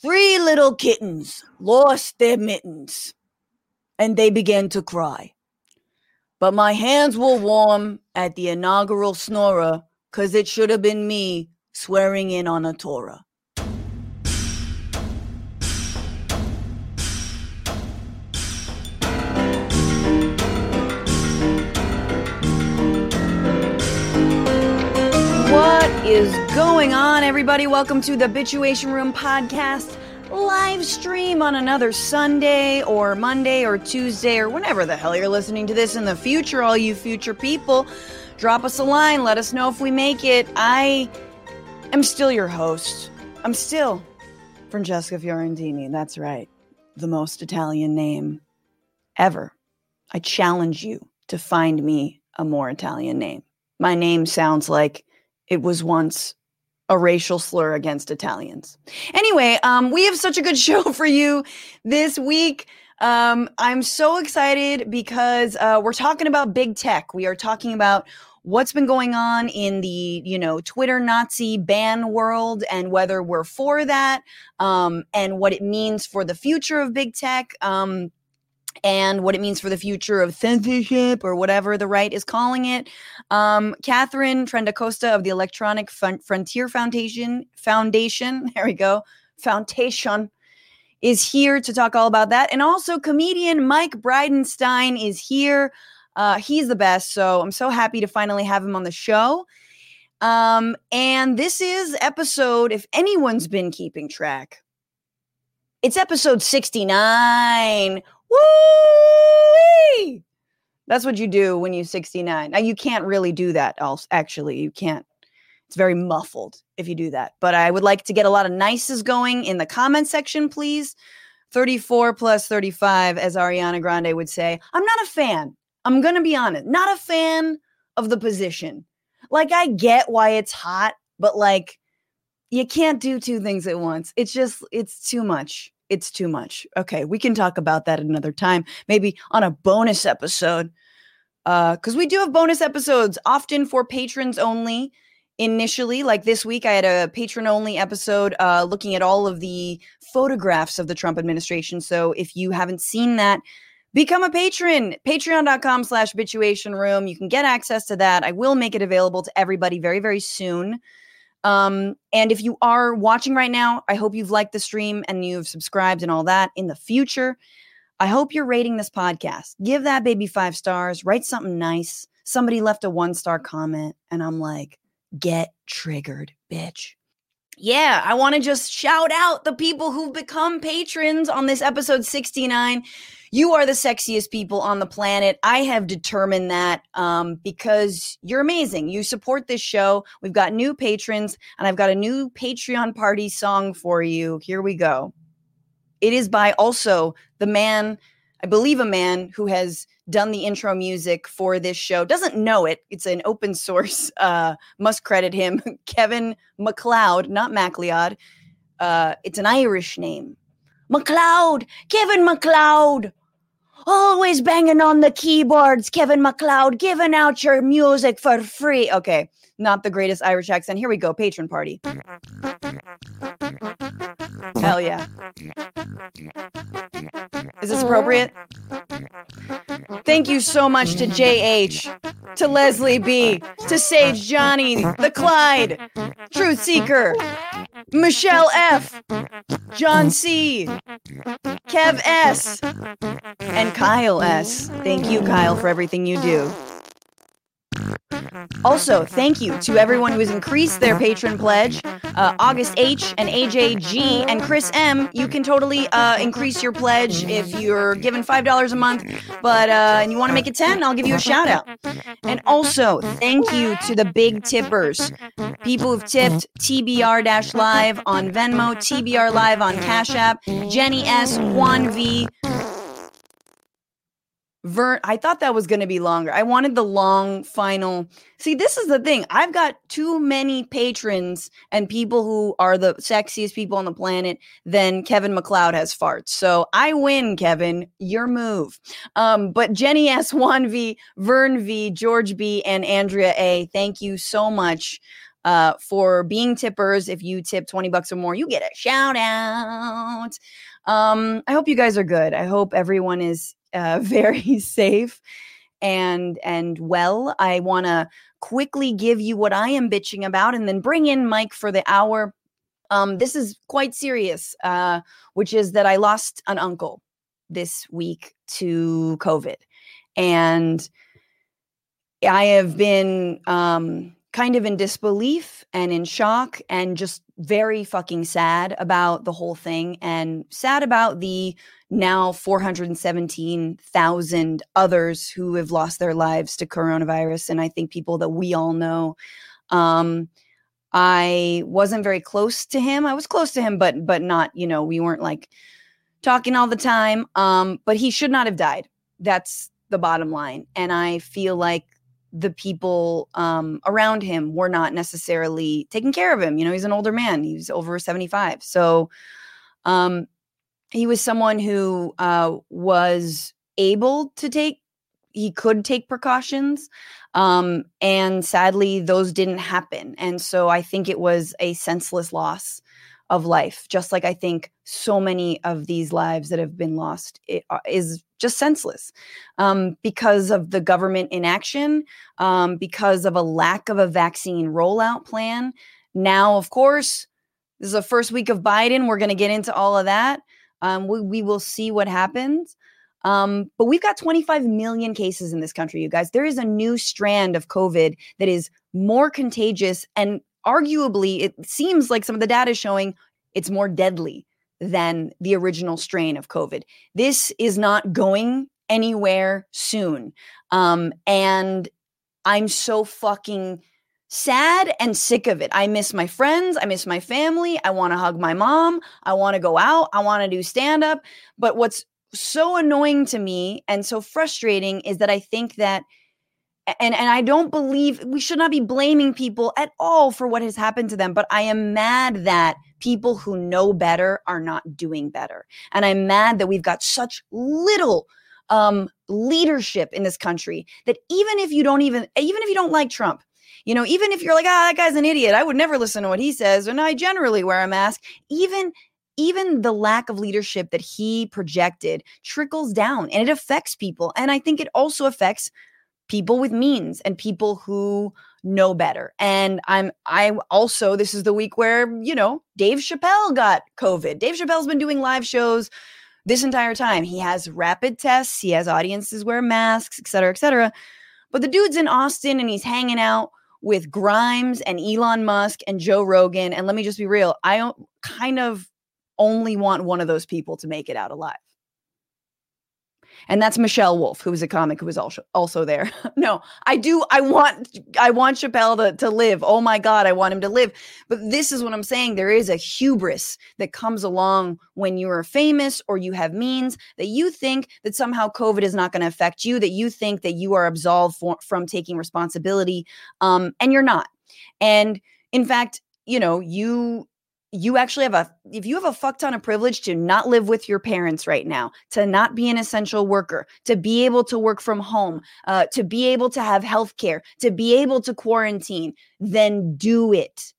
Three little kittens lost their mittens, and they began to cry. But my hands were warm at the inaugural snorer, cause it should have been me swearing in on a Torah. What is going on, everybody? Welcome to the Bitchuation Room podcast live stream on another Sunday or Monday or Tuesday or whenever the hell you're listening to this in the future, all you future people. Drop us a line. Let us know if we make it. I am still your host. I'm still Francesca Fiorentini. That's right. The most Italian name ever. I challenge you to find me a more Italian name. My name sounds like it was once a racial slur against Italians. Anyway, um, we have such a good show for you this week. Um, I'm so excited because uh, we're talking about big tech. We are talking about what's been going on in the you know Twitter Nazi ban world and whether we're for that um, and what it means for the future of big tech. Um, and what it means for the future of censorship or whatever the right is calling it. Um, Katharine Trendacosta of the Electronic Frontier Foundation, Foundation, there we go, Foundation, is here to talk all about that. And also, comedian Mike Bridenstine is here. Uh, he's the best. So I'm so happy to finally have him on the show. Um, and this is episode, if anyone's been keeping track, it's episode 69. Woo! That's what you do when you're 69. Now you can't really do that. Else, actually, you can't. It's very muffled if you do that. But I would like to get a lot of nices going in the comment section, please. 34 plus 35, as Ariana Grande would say. I'm not a fan. I'm gonna be honest. Not a fan of the position. Like I get why it's hot, but like you can't do two things at once. It's just it's too much it's too much. Okay, we can talk about that another time, maybe on a bonus episode. Because uh, we do have bonus episodes often for patrons only. Initially, like this week, I had a patron only episode uh, looking at all of the photographs of the Trump administration. So if you haven't seen that, become a patron patreon.com slash bitchuation room you can get access to that i will make it available to everybody very very soon um, and if you are watching right now, I hope you've liked the stream and you've subscribed and all that. In the future, I hope you're rating this podcast. Give that baby five stars, write something nice. Somebody left a one star comment, and I'm like, get triggered, bitch. Yeah, I want to just shout out the people who've become patrons on this episode 69. You are the sexiest people on the planet. I have determined that um, because you're amazing. You support this show. We've got new patrons, and I've got a new Patreon party song for you. Here we go. It is by also the man, I believe, a man who has done the intro music for this show. Doesn't know it. It's an open source. Uh, must credit him, Kevin McLeod, not MacLeod. Uh, it's an Irish name. McLeod. Kevin McLeod, always banging on the keyboards, Kevin McLeod giving out your music for free. Okay, not the greatest Irish accent. Here we go, patron party. Hell yeah. Is this appropriate? Thank you so much to JH, to Leslie B, to Sage Johnny, the Clyde, Truth Seeker, Michelle F, John C, Kev S, and Kyle S. Thank you, Kyle, for everything you do. Also, thank you to everyone who has increased their patron pledge. Uh, August H and AJ G and Chris M. You can totally uh, increase your pledge if you're given five dollars a month, but uh, and you want to make it ten, I'll give you a shout out. And also, thank you to the big tippers, people who've tipped TBR Live on Venmo, TBR Live on Cash App, Jenny S, Juan V, Vern, I thought that was going to be longer. I wanted the long final. See, this is the thing. I've got too many patrons and people who are the sexiest people on the planet than Kevin MacLeod has farts. So I win, Kevin. Your move. Um, but Jenny S1 V, Vern V, George B, and Andrea A, thank you so much uh, for being tippers. If you tip 20 bucks or more, you get a shout out. out. Um, I hope you guys are good. I hope everyone is uh, very safe and and well. I want to quickly give you what I am bitching about, and then bring in Mike for the hour. Um, this is quite serious, uh, which is that I lost an uncle this week to COVID, and I have been um, kind of in disbelief and in shock and just very fucking sad about the whole thing and sad about the now 417,000 others who have lost their lives to coronavirus. And I think people that we all know. Um, I wasn't very close to him. I was close to him, but but not, you know, we weren't like talking all the time. Um, but he should not have died. That's the bottom line. And I feel like the people um, around him were not necessarily taking care of him. You know, he's an older man, he's over 75. So um, he was someone who uh, was able to take, he could take precautions. Um, and sadly, those didn't happen. And so I think it was a senseless loss of life, just like I think so many of these lives that have been lost uh, is just senseless um, because of the government inaction, um, because of a lack of a vaccine rollout plan. Now, of course, this is the first week of Biden. We're going to get into all of that. Um, we, we, will see what happens. Um, but we've got 25 million cases in this country, you guys. There is a new strand of COVID that is more contagious and arguably, it seems like some of the data is showing it's more deadly than the original strain of COVID. This is not going anywhere soon. Um, and I'm so fucking sad and sick of it. I miss my friends. I miss my family. I want to hug my mom. I want to go out. I want to do stand up. But what's so annoying to me and so frustrating is that I think that and and I don't believe we should not be blaming people at all for what has happened to them, but I am mad that people who know better are not doing better. And I'm mad that we've got such little um, leadership in this country that even if you don't even even if you don't like Trump, you know, even if you're like, ah, that guy's an idiot, I would never listen to what he says, and I generally wear a mask, even even the lack of leadership that he projected trickles down and it affects people. And I think it also affects people with means and people who know better. And I'm I also this is the week where, you know, Dave Chappelle got COVID. Dave Chappelle's been doing live shows this entire time. He has rapid tests, he has audiences wear masks, et cetera, et cetera. But the dude's in Austin and he's hanging out with Grimes and Elon Musk and Joe Rogan. And let me just be real, I kind of only want one of those people to make it out alive and that's Michelle Wolf, who was a comic who was also also there. no, I do. I want I want Chappelle to, to live. Oh my God, I want him to live. But this is what I'm saying. There is a hubris that comes along when you are famous or you have means that you think that somehow COVID is not going to affect you, that you think that you are absolved for, from taking responsibility, um, and you're not. And in fact, you know, you you actually have a if you have a fuck ton of privilege to not live with your parents right now to not be an essential worker to be able to work from home uh, to be able to have health care to be able to quarantine then do it.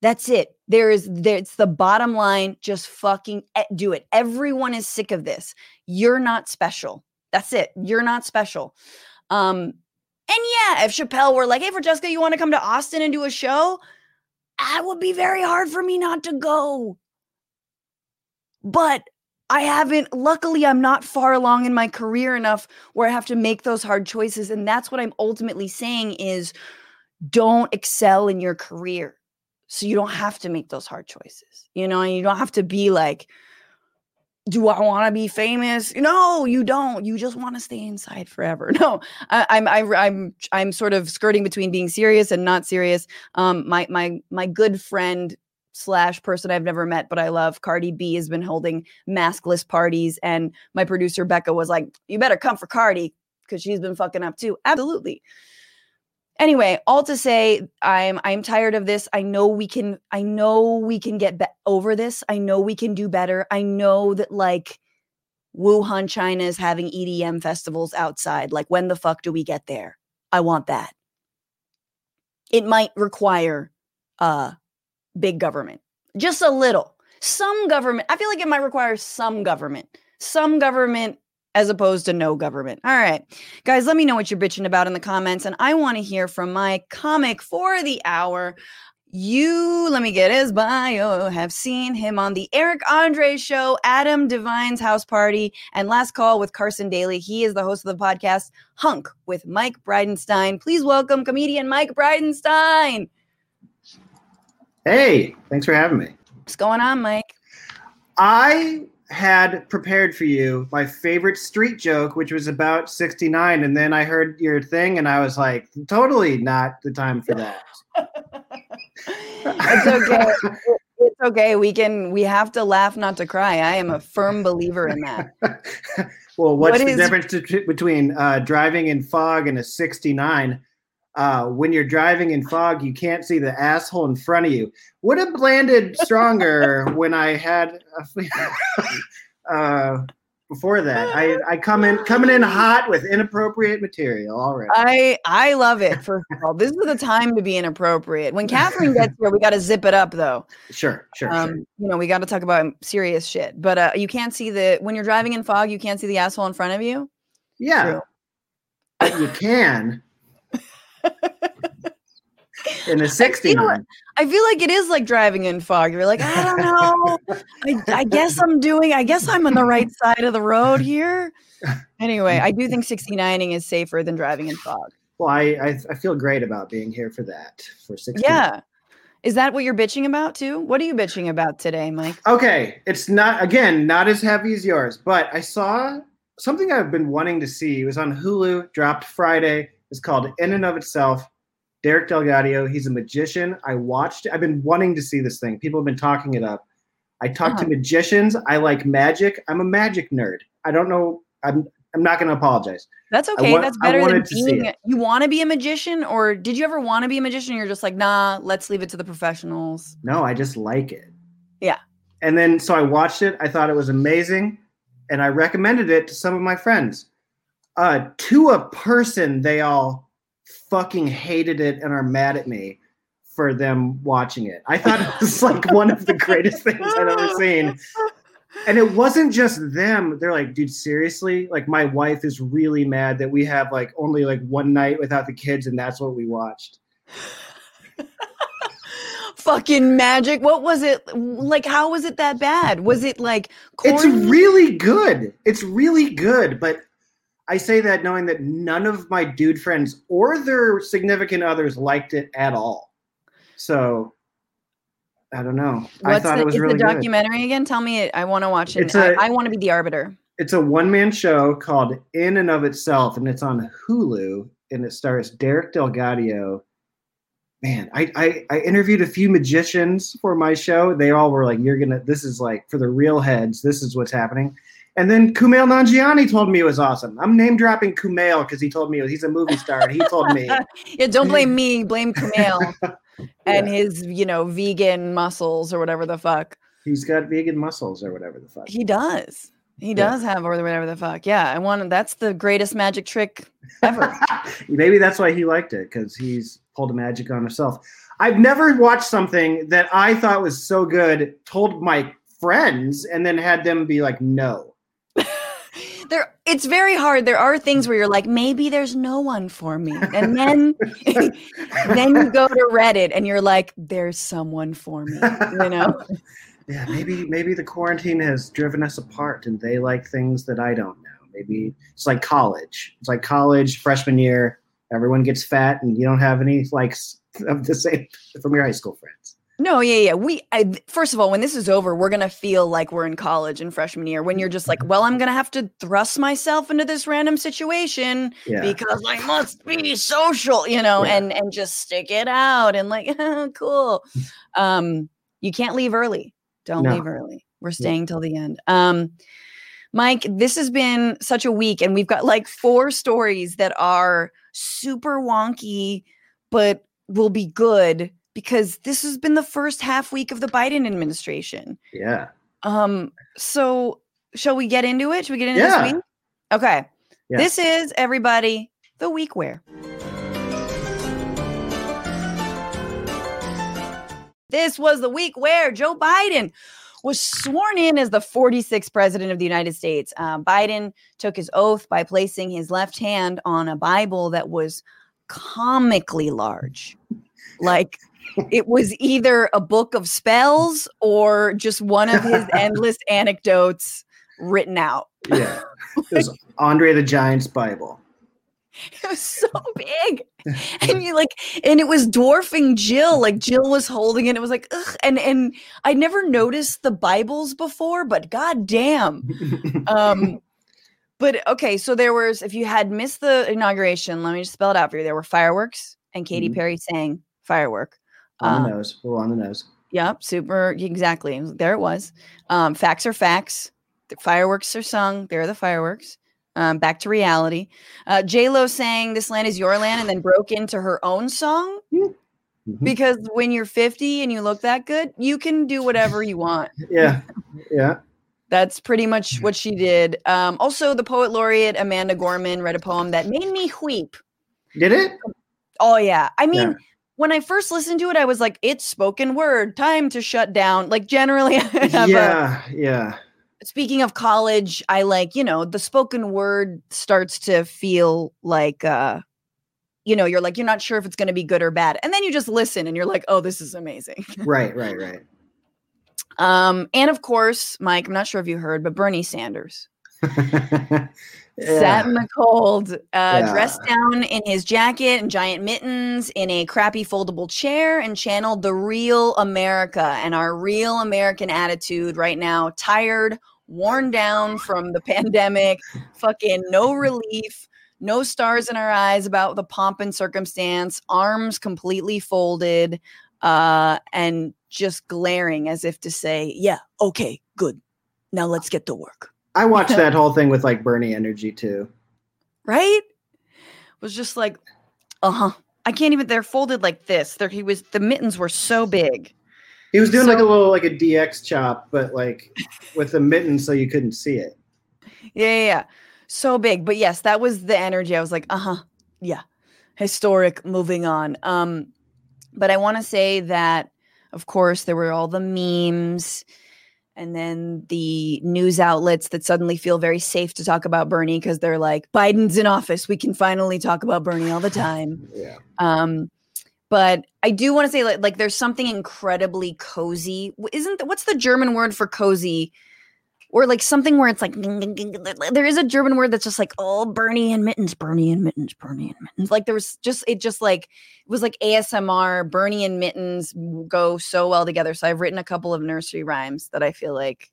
That's it. There is there, it's the bottom line just fucking do it. Everyone is sick of this. You're not special. That's it. You're not special. Um and yeah if chappelle were like hey francesca you want to come to austin and do a show it would be very hard for me not to go. But I haven't, luckily, I'm not far along in my career enough where I have to make those hard choices. And that's what I'm ultimately saying is don't excel in your career. So you don't have to make those hard choices, you know, you don't have to be like, do I want to be famous? No, you don't. You just want to stay inside forever. No, I, I'm am i am I'm sort of skirting between being serious and not serious. Um, my my my good friend slash person I've never met but I love, Cardi B, has been holding maskless parties, and my producer Becca was like, "You better come for Cardi because she's been fucking up too." Absolutely anyway all to say i'm i'm tired of this. I know we can i know we can get be- over this. I know we can do better. I know that like wuhan china is having edm festivals outside. Like when the fuck do we get there? I want that. It might require uh big government. Just a little. Some government. I feel like it might require some government, some government as opposed to no government. All right, guys, let me know what you're bitching about in the comments. And I want to hear from my comic for the hour. You, let me get his bio, have seen him on the Eric Andre show, Adam Devine's house party, and last call with Carson Daly. He is the host of the podcast Hunk with Mike Bridenstine. Please welcome comedian Mike Bridenstine. Hey, thanks for having me. What's going on, Mike? I had prepared for you my favorite street joke, which was about 69. And then I heard your thing and I was like, totally not the time for that. it's okay. It's okay. We can. We have to laugh, not to cry. I am a firm believer in that. well, what's what the is, difference between uh, driving in fog and a &69? Uh, when you're driving in fog, you can't see the asshole in front of you. Would have landed stronger when I had. A, uh, before that. I, I come in coming in hot with inappropriate material already. I I love it. First of all, this is the time to be inappropriate. When Katharine gets here, we got to zip it up though. Sure, sure, um, sure. You know, we got to talk about serious shit. But uh, you can't see the when you're driving in fog, you can't see the asshole in front of you. Yeah, you can. In the 60s. I feel, I feel, like it is like driving in fog. You're like, I don't know. I, I, guess I'm doing, I guess I'm on the right side of the road here. Anyway, I do think 69ing is safer than driving in fog. Well, I, I, I feel great about being here for that, for 69. Yeah. Is that what you're bitching about too? What are you bitching about today, Mike? Okay. It's not, again, not as heavy as yours, but I saw something I've been wanting to see. It was on Hulu, dropped Friday. It's called In and of Itself Derek DelGaudio, he's a magician. I watched. I've been wanting to see this thing. People have been talking it up. I talk uh-huh. to magicians. I like magic. I'm a magic nerd. I don't know. I'm. I'm not going to apologize. That's okay. That's better than being. You want to be a magician, or did you ever want to be a magician? You're just like, nah. Let's leave it to the professionals. No, I just like it. Yeah. And then so I watched it. I thought it was amazing, and I recommended it to some of my friends. Uh, to a person, they all fucking hated it and are mad at me for them watching it. I thought it was like one of the greatest things I've ever seen. And it wasn't just them. They're like, dude, seriously? Like my wife is really mad that we have like only like one night without the kids and that's what we watched. Fucking magic. What was it? Like how was it that bad? Was it like? It's really good. It's really good, but I say that knowing that none of my dude friends or their significant others liked it at all. So I don't know. What's I thought the, it was really the documentary good. again. Tell me it. I want to watch it. It's a, I, I want to be the arbiter. It's a one man show called In and of Itself, and it's on Hulu, and it stars Derek DelGaudio. Man, I, I I interviewed a few magicians for my show. They all were like, "You're gonna. This is like for the real heads. This is what's happening." And then Kumail Nanjiani told me it was awesome. I'm name dropping Kumail because he told me he's a movie star. And he told me. yeah, don't blame me. Blame Kumail and yeah. his, you know, vegan muscles or whatever the fuck. He's got vegan muscles or whatever the fuck. He does. He does yeah. have or whatever the fuck. Yeah, I want. That's the greatest magic trick ever. Maybe that's why he liked it because he's pulled a magic on himself. I've never watched something that I thought was so good, told my friends, and then had them be like, "No." There it's very hard. There are things where you're like maybe there's no one for me. And then then you go to reddit and you're like there's someone for me you know? Yeah maybe maybe the quarantine has driven us apart and they like things that i don't know. Maybe it's like college. It's like college freshman year everyone gets fat and you don't have any likes of the same from your high school friends no, yeah, yeah. We I, first of all, when this is over, we're gonna feel like we're in college in freshman year. When you're just like, well, I'm gonna have to thrust myself into this random situation yeah. because I must be social, you know, yeah. and and just stick it out and like, cool. Um, you can't leave early. Don't no. leave early. We're staying yeah. till the end. Um, Mike, this has been such a week, and we've got like four stories that are super wonky, but will be good because this has been the first half week of the Biden administration. Yeah. Um. So, shall we get into it? Should we get into yeah. this week? Okay. Yeah. This is everybody the week where. This was the week where Joe Biden was sworn in as the 46th president of the United States. Uh, Biden took his oath by placing his left hand on a Bible that was comically large. Like it was either a book of spells or just one of his endless anecdotes written out. Yeah. It was Andre the Giant's Bible. It was so big. And you like and it was dwarfing Jill. Like Jill was holding it. It was like, ugh. And and I never noticed the Bibles before, but god damn. Um but okay, so there was if you had missed the inauguration, let me just spell it out for you. There were fireworks and Katy Mhm. Perry sang firework. On the Um, nose. Well, on the nose. Yep, super exactly. There it was. Um, facts are facts. The fireworks are sung. There are the fireworks. Um, back to reality. Uh, J Lo sang "This Land Is Your Land" and then broke into her own song Mhm. because when you're 50 and you look that good, you can do whatever you want. Yeah. Yeah. That's pretty much what she did. Um, also, the poet laureate Amanda Gorman read a poem that made me weep. Did it? Oh yeah. I mean, Yeah. When I first listened to it, I was like, "It's spoken word. Time to shut down." Like generally, I have a Yeah. Yeah. speaking of college, I like, you know, the spoken word starts to feel like uh you know, you're like you're not sure if it's going to be good or bad. And then you just listen and you're like, "Oh, this is amazing." Right. Right. Right. Um and of course, Mike, I'm not sure if you heard, but Bernie Sanders sat yeah. in the cold, uh Yeah. dressed down in his jacket and giant mittens in a crappy foldable chair and channeled the real America and our real American attitude right now, tired, worn down from the pandemic, fucking no relief, no stars in our eyes about the pomp and circumstance, arms completely folded, uh, and just glaring as if to say, Yeah, okay, good. Now let's get to work. I watched that whole thing with like Bernie energy too. Right? Was just like, uh-huh. I can't even they're folded like this. There he was the mittens were so big. He was doing like a little like a DX chop, but like with the mitten so you couldn't see it. Yeah, yeah, yeah. So big. But yes, that was the energy. I was like, uh-huh. Yeah. Historic, moving on. Um, but I want to say that, of course, there were all the memes and then the news outlets that suddenly feel very safe to talk about Bernie because they're like, Biden's in office. We can finally talk about Bernie all the time. Yeah. Um, but I do want to say like, like there's something incredibly cozy. Isn't what's the German word for cozy? Or like something where it's like there is a German word that's just like oh Bernie and mittens, Bernie and mittens, Bernie and mittens. Like there was just it just like it was like ASMR. Bernie and mittens go so well together. So I've written a couple of nursery rhymes that I feel like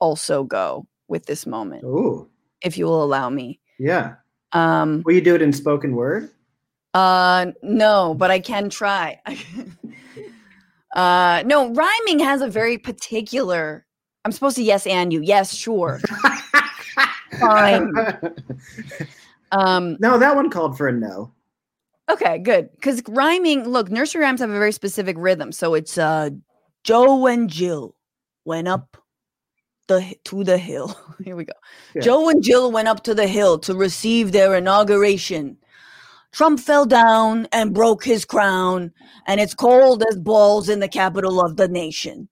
also go with this moment, Ooh. if you will allow me. Yeah. Um, Will you do it in spoken word? Uh, no, but I can try. uh, no, rhyming has a very particular. I'm supposed to yes and you. Yes, sure. Fine. Um, no, that one called for a no. okay, good. Because rhyming, look, nursery rhymes have a very specific rhythm. So it's uh, Joe and Jill went up the to the hill. Here we go. Yeah. Joe and Jill went up to the hill to receive their inauguration. Trump fell down and broke his crown, and it's cold as balls in the capital of the nation.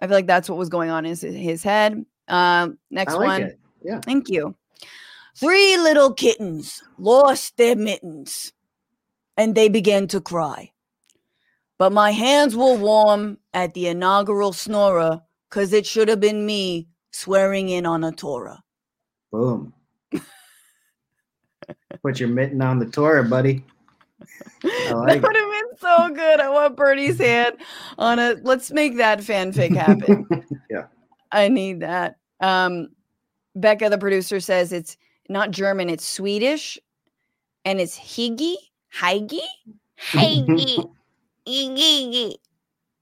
I feel like that's what was going on in his, head. Um, next like one. it. Yeah. Thank you. Three little kittens lost their mittens and they began to cry. But my hands were warm at the inaugural snorer because it should have been me swearing in on a Torah. Boom. Put your mitten on the Torah, buddy. that like would have been so good. I want Bernie's hand on a. Let's make that fanfic happen. Yeah. I need that. Um, Becca, the producer, says it's not German, it's Swedish, and it's Higi. Higi? Higi. Higi.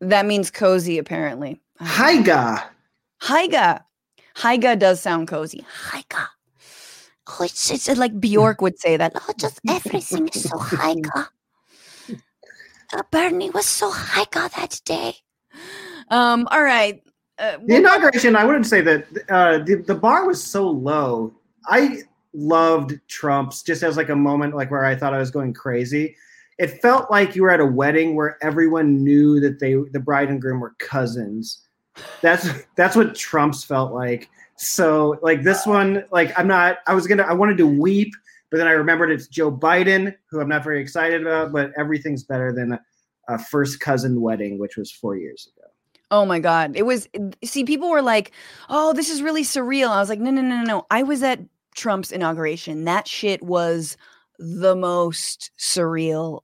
That means cozy, apparently. Haiga. Haiga. Haiga does sound cozy. Haiga. Oh, it's, it's like Bjork would say that. Oh, just everything is so Haiga. Bernie was so high Haiga that day. Um, all right. Uh, The inauguration, I wouldn't say that uh, the, the bar was so low. I loved Trump's just as like a moment like where I thought I was going crazy. It felt like you were at a wedding where everyone knew that they the bride and groom were cousins That's that's what Trump's felt like. So like this one, like I'm not. I was gonna. I wanted to weep, but then I remembered it's Joe Biden, who I'm not very excited about. But everything's better than a, a first cousin wedding, which was four years ago. Oh my god, it was. See, people were like, "Oh, this is really surreal." I was like, "No, no, no, no, no." I was at Trump's inauguration. That shit was the most surreal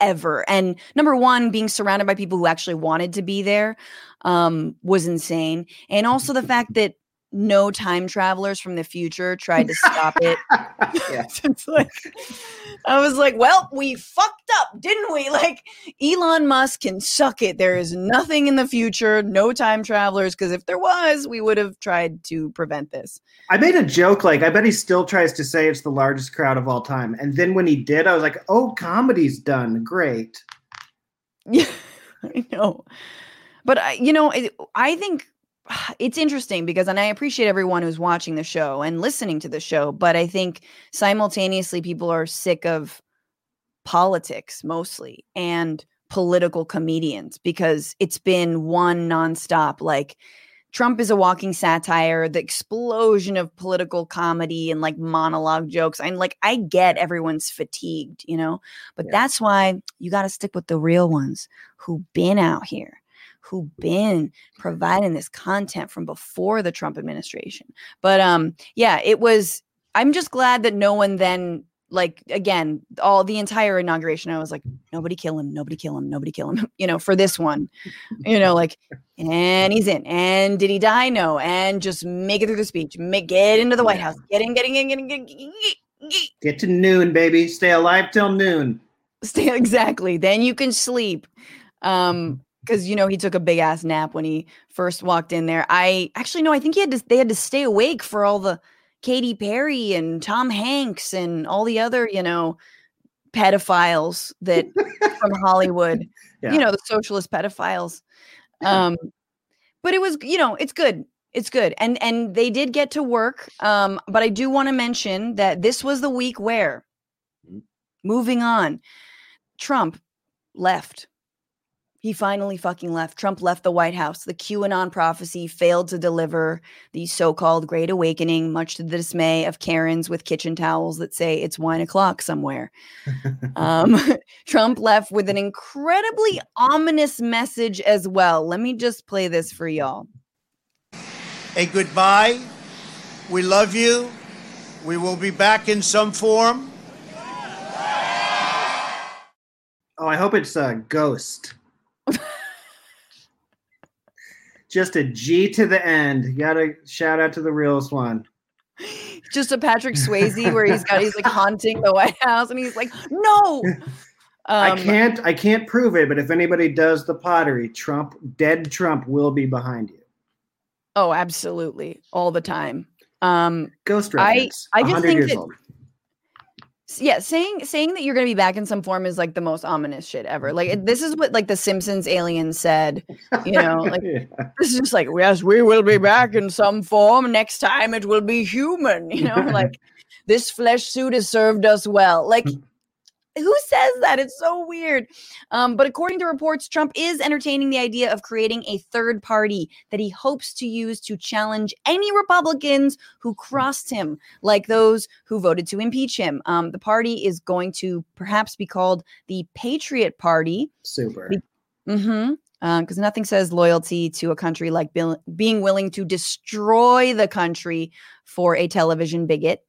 ever. And number one, being surrounded by people who actually wanted to be there um, was insane. And also the fact that no time travelers from the future tried to stop it. it's like, I was like, well, we fucked up, didn't we? Like, Elon Musk can suck it. There is nothing in the future, no time travelers, because if there was, we would have tried to prevent this. I made a joke, like, I bet he still tries to say it's the largest crowd of all time. And then when he did, I was like, oh, comedy's done. Great. Yeah, I know. But, I, you know, I think it's interesting because and I appreciate everyone who's watching the show and listening to the show, but I think simultaneously people are sick of politics mostly and political comedians because it's been one nonstop like Trump is a walking satire, the explosion of political comedy and like monologue jokes. I'm like, I get everyone's fatigued, you know, but yeah. that's why you got to stick with the real ones who've been out here who've been providing this content from before the Trump administration. But um yeah, it was I'm just glad that no one then like again all the entire inauguration i was like nobody kill him nobody kill him nobody kill him you know for this one. You know like and he's in and did he die? No and just make it through the speech make get into the white house get in getting in getting in get, get, get to noon baby. Stay alive till noon. Stay exactly. Then you can sleep. Um because you know he took a big ass nap when he first walked in there. I actually no, I think he had to they had to stay awake for all the Katy Perry and Tom Hanks and all the other you know pedophiles that from Hollywood. Yeah. You know the socialist pedophiles. Um, but it was you know it's good. It's good. And and they did get to work. Um, but I do want to mention that this was the week where mm-hmm. moving on, Trump left he finally fucking left. Trump left the White House. The QAnon prophecy failed to deliver the so called Great Awakening, much to the dismay of Karens with kitchen towels that say it's one o'clock somewhere. um, Trump left with an incredibly ominous message as well. Let me just play this for y'all. A goodbye. We love you. We will be back in some form. Oh, I hope it's a ghost. Just a G to the end. You gotta shout out to the realest one. Just a Patrick Swayze where he's got he's like haunting the White House and he's like, no. Um, I can't I can't prove it, but if anybody does the pottery, Trump, dead Trump will be behind you. Oh, absolutely. All the time. Um Ghost reference. I, I just think that, old yeah saying saying that you're going to be back in some form is like the most ominous shit ever. Like this is what like the simpsons alien said you know like yeah. this is just like yes we will be back in some form next time it will be human you know like this flesh suit has served us well. Like mm. Who says that? It's so weird. Um, but according to reports, Trump is entertaining the idea of creating a third party that he hopes to use to challenge any Republicans who crossed him, like those who voted to impeach him. Um, the party is going to perhaps be called the Patriot Party. Super. mm-hmm because um, nothing says loyalty to a country like be- being willing to destroy the country for a television bigot.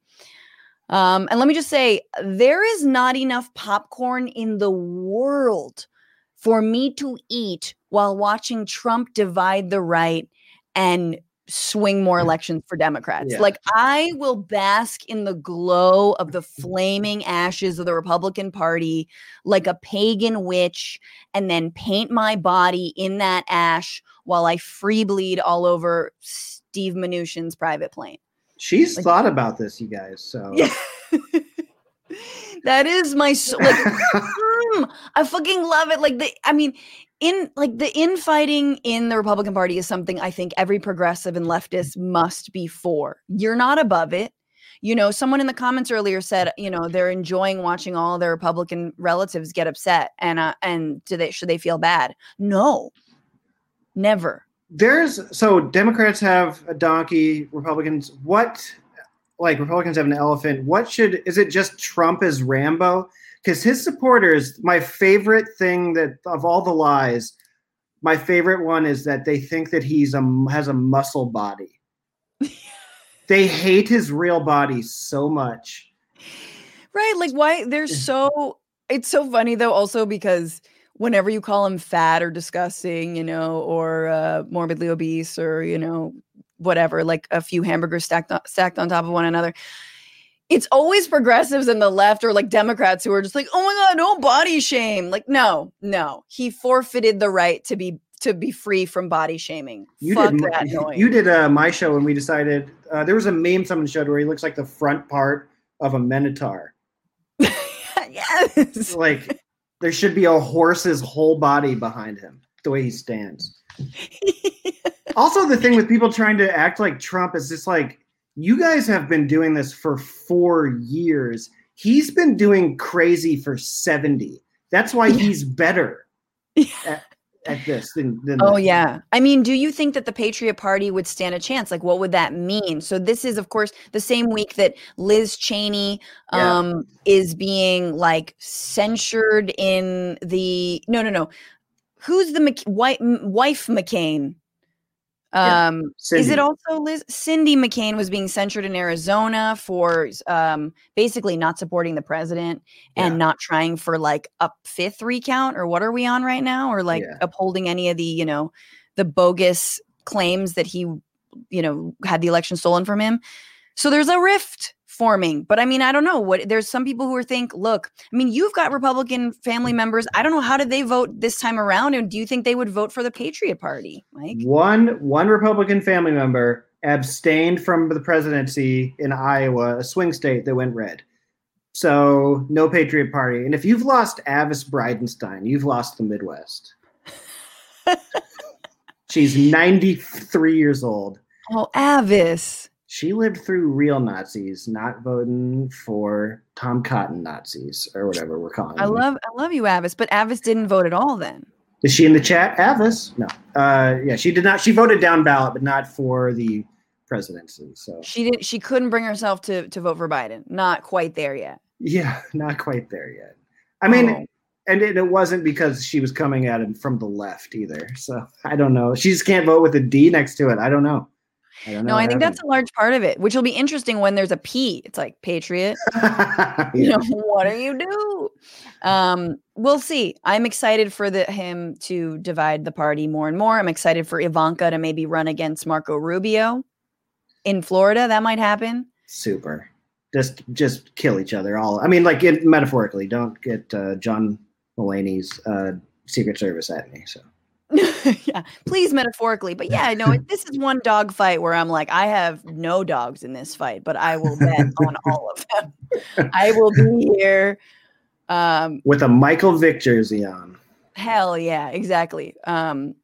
Um, and let me just say, there is not enough popcorn in the world for me to eat while watching Trump divide the right and swing more mm. elections for Democrats. Yeah. Like I will bask in the glow of the flaming ashes of the Republican Party like a pagan witch and then paint my body in that ash while I free bleed all over Steve Mnuchin's private plane. She's like, thought about this, you guys. So yeah. that is my like. mm, I fucking love it. Like the, I mean, in like the infighting in the Republican Party is something I think every progressive and leftist must be for. You're not above it. You know, someone in the comments earlier said, you know, they're enjoying watching all their Republican relatives get upset, and uh, and do they should they feel bad? No, never there's so Democrats have a donkey, Republicans what like Republicans have an elephant. What should is it just Trump as Rambo? Because his supporters, my favorite thing that of all the lies, my favorite one is that they think that he's a has a muscle body. they hate his real body so much. Right. Like why they're so it's so funny though, also because whenever you call him fat or disgusting, you know, or uh, morbidly obese or, you know, whatever, like a few hamburgers stacked on, stacked on top of one another. It's always progressives and the left or like Democrats who are just like, "Oh my god, no body shame." Like, no, no. He forfeited the right to be to be free from body shaming. You Fuck did that you, noise. you did uh, my show and we decided uh, there was a meme someone showed where he looks like the front part of a minotaur. yes. Like there should be a horse's whole body behind him, the way he stands. also, the thing with people trying to act like Trump is just like, you guys have been doing this for four years. He's been doing crazy for 70. That's why he's better at, at this than, than Oh that. yeah. I mean, do you think that the Patriot Party would stand a chance? Like what would that mean? So this is of course the same week that Liz Cheney Yeah. um is being like censured in the No, no, no. Who's the Mc- wife, wife McCain? Yeah, Um is it also Liz Cindy McCain was being censured in Arizona for um basically not supporting the president and Yeah. not trying for like a fifth recount or what are we on right now? Or like Yeah. upholding any of the you know the bogus claims that he you know had the election stolen from him? So there's a rift forming but i mean i don't know what there's some people who are think look i mean you've got republican family mm. members i don't know how did they vote this time around and do you think they would vote for the patriot party mike One one Republican family member abstained from the presidency in Iowa, a swing state that went red. So no Patriot Party. And if you've lost Avis Bridenstine, you've lost the Midwest. She's 93 years old. oh avis She lived through real Nazis, not voting for Tom Cotton Nazis or whatever we're calling i them. love i love you avis but avis didn't vote at all then Is she in the chat? Avis? No. Uh, yeah, she did not. She voted down ballot, but not for the presidency. So she didn't she couldn't bring herself to to vote for biden not quite there yet Yeah, not quite there yet. I mean, Oh. and it, it wasn't because she was coming at him from the left either. So I don't know. She just can't vote with a D next to it. I don't know. I know. No, I what think that's a large part of it, which will be interesting when there's a P. It's like Patriot. happened. You know, what do you do? Um, we'll see. I'm excited for the him to divide the party more and more. I'm excited for Ivanka to maybe run against Marco Rubio in Florida. That might happen. Super. Just just kill each other. All. I mean, like it, metaphorically. Don't get uh, John Mulaney's uh, Secret Service at me. So. yeah, please metaphorically, but yeah, no, this is one dog fight where I'm like, I have no dogs in this fight, but I will bet on all of them. I will be here. Um, With a Michael Vick jersey on. Hell yeah, exactly. Um,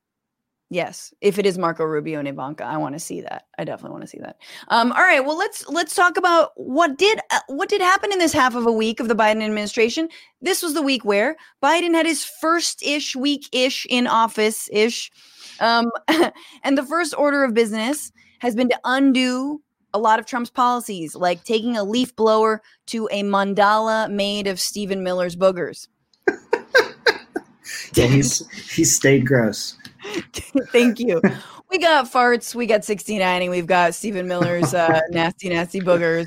yes, if it is Marco Rubio and Ivanka, I want to see that. I definitely want to see that. Um, all right, well let's let's talk about what did uh, what did happen in this half of a week of the Biden administration. This was the week where Biden had his first ish week ish in office ish, um, and the first order of business has been to undo a lot of Trump's policies, like taking a leaf blower to a mandala made of Stephen Miller's boogers. Yeah, he's he stayed gross. Thank you. We got farts, we got 69, we've got Stephen Miller's uh, nasty, nasty boogers.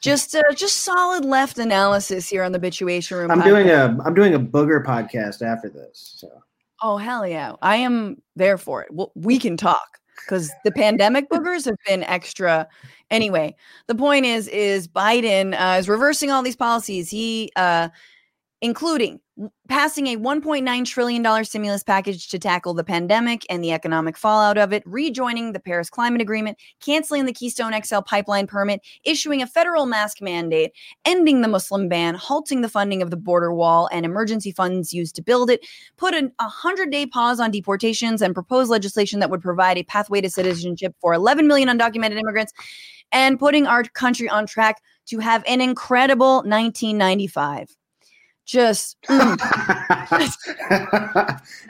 Just, uh, just solid left analysis here on the Bitchuation Room. I'm podcast. doing a I'm doing a booger podcast after this. So Oh hell yeah! I am there for it. Well, we can talk because the pandemic boogers have been extra. Anyway, the point is, is Biden uh, is reversing all these policies. He, uh, including passing a 1.9 trillion dollar stimulus package to tackle the pandemic and the economic fallout of it, rejoining the Paris Climate Agreement, canceling the Keystone XL pipeline permit, issuing a federal mask mandate, ending the Muslim ban, halting the funding of the border wall and emergency funds used to build it, put a 100 day pause on deportations, and propose legislation that would provide a pathway to citizenship for 11 million undocumented immigrants, and putting our country on track to have an incredible 1995. Just, mm,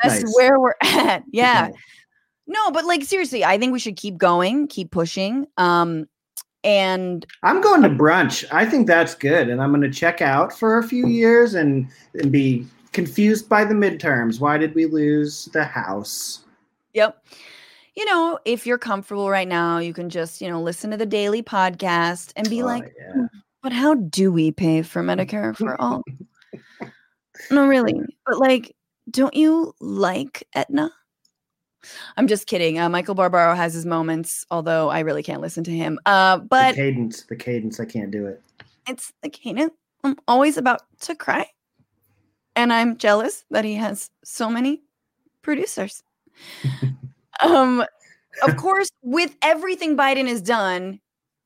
that's Nice. where we're at. Yeah. No, but like seriously, I think we should keep going, keep pushing. Um, and I'm going to brunch. I think that's good, and I'm going to check out for a few years and and be confused by the midterms. Why did we lose the House? Yep. You know, if you're comfortable right now, you can just, you know, listen to the daily podcast and be Oh, like, yeah. "Hmm, but how do we pay for Medicare for all? no, really. But like, don't you like Etna? I'm just kidding. Uh, Michael Barbaro has his moments, although I really can't listen to him. Uh, the but cadence, the cadence, I can't do it. it's like, you know, I'm always about to cry. And I'm jealous that he has so many producers. um, of course, with everything Biden has done,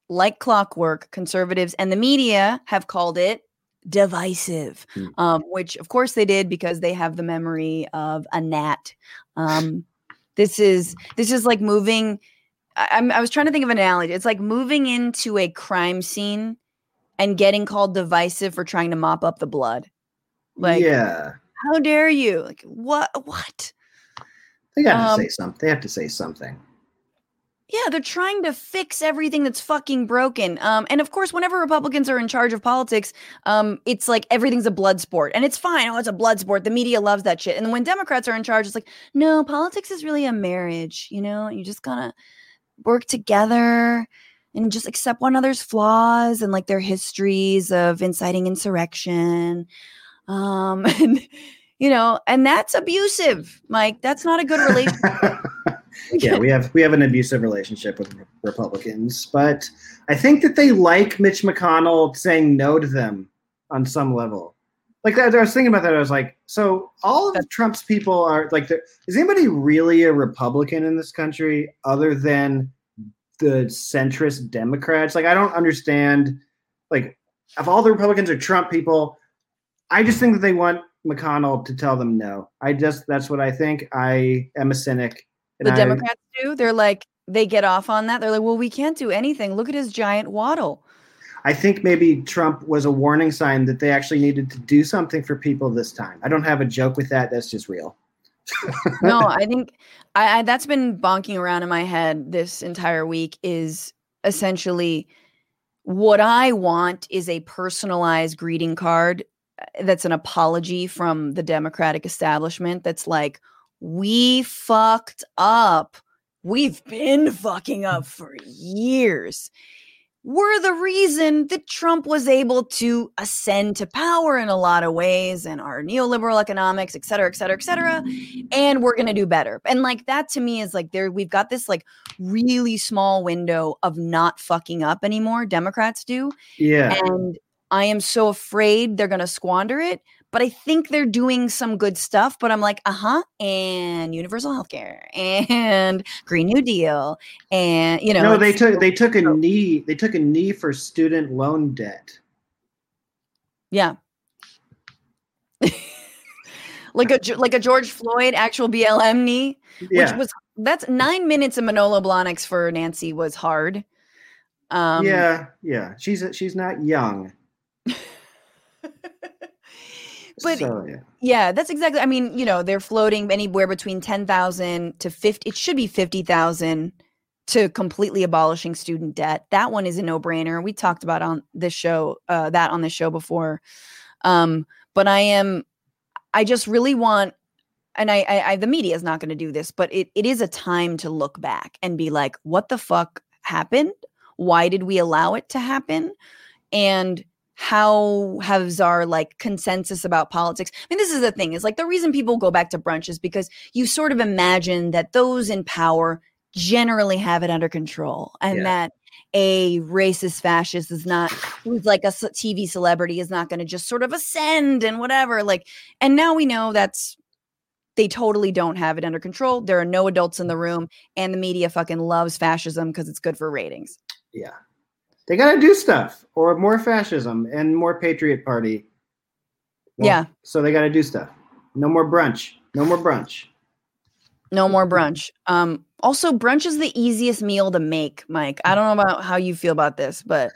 like clockwork, conservatives and the media have called it divisive, Hmm. um, which of course they did because they have the memory of a gnat. Um, this is this is like moving. I, I'm, I was trying to think of an analogy. It's like moving into a crime scene and getting called divisive for trying to mop up the blood. Like, yeah, how dare you? Like, what? What? they got um, to say something. They have to say something. Yeah, they're trying to fix everything that's fucking broken. Um, and of course, whenever Republicans are in charge of politics, um, it's like everything's a blood sport, and it's fine. Oh, it's a blood sport. The media loves that shit. And when Democrats are in charge, it's like, no, politics is really a marriage. You know, you just gotta work together and just accept one another's flaws and like their histories of inciting insurrection. Um, and you know, and that's abusive, Mike. That's not a good relationship. Yeah, we have we have an abusive relationship with Republicans, but I think that they like Mitch McConnell saying no to them on some level. Like I was thinking about that. I was like, so all of Trump's people are like, is anybody really a Republican in this country other than the centrist Democrats? Like, I don't understand. Like, if all the Republicans are Trump people, I just think that they want McConnell to tell them no. I just that's what I think. I am a cynic. The I- Democrats do. They're like they get off on that. They're like, well, we can't do anything. Look at his giant waddle. I think maybe Trump was a warning sign that they actually needed to do something for people this time. I don't have a joke with that. That's just real. No, I think I, I that's been bonking around in my head this entire week. Is essentially what I want is a personalized greeting card uh, that's an apology from the Democratic establishment. That's like, we fucked up. We've been fucking up for years. We're the reason that Trump was able to ascend to power in a lot of ways and our neoliberal economics, et cetera, et cetera, et cetera. And we're going to do better. And like that to me is like there, we've got this like really small window of not fucking up anymore. Democrats do. Yeah. And I am so afraid they're going to squander it. But I think they're doing some good stuff. But I'm like, uh huh. And universal health care and Green New Deal. And, you know, no, they took they took a knee. They took a knee for student loan debt. Yeah. like a like a George Floyd actual BLM knee, Yeah. which was that's nine minutes of Manolo Blahniks for Nancy was hard. Um, yeah. Yeah. She's she's not young. But- so, yeah. Yeah, that's exactly. I mean, you know, they're floating anywhere between ten thousand to fifty. It should be fifty thousand to completely abolishing student debt. That one is a no brainer. We talked about on this show uh, that on this show before. Um, but I am, I just really want, and I, I, I the media is not going to do this, but it it is a time to look back and be like, what the fuck happened? Why did we allow it to happen? And how has our like consensus about politics i mean this is the thing is like the reason people go back to brunch is because you sort of imagine that those in power generally have it under control and Yeah. that a racist fascist is not who's like a tv celebrity is not going to just sort of ascend and whatever like and now we know that's they totally don't have it under control there are no adults in the room and the media fucking loves fascism because it's good for ratings Yeah. They got to do stuff or more fascism and more Patriot Party. Yeah. So they got to do stuff. No more brunch. No more brunch. No more brunch. Um, also, brunch is the easiest meal to make, Mike. I don't know about how you feel about this, but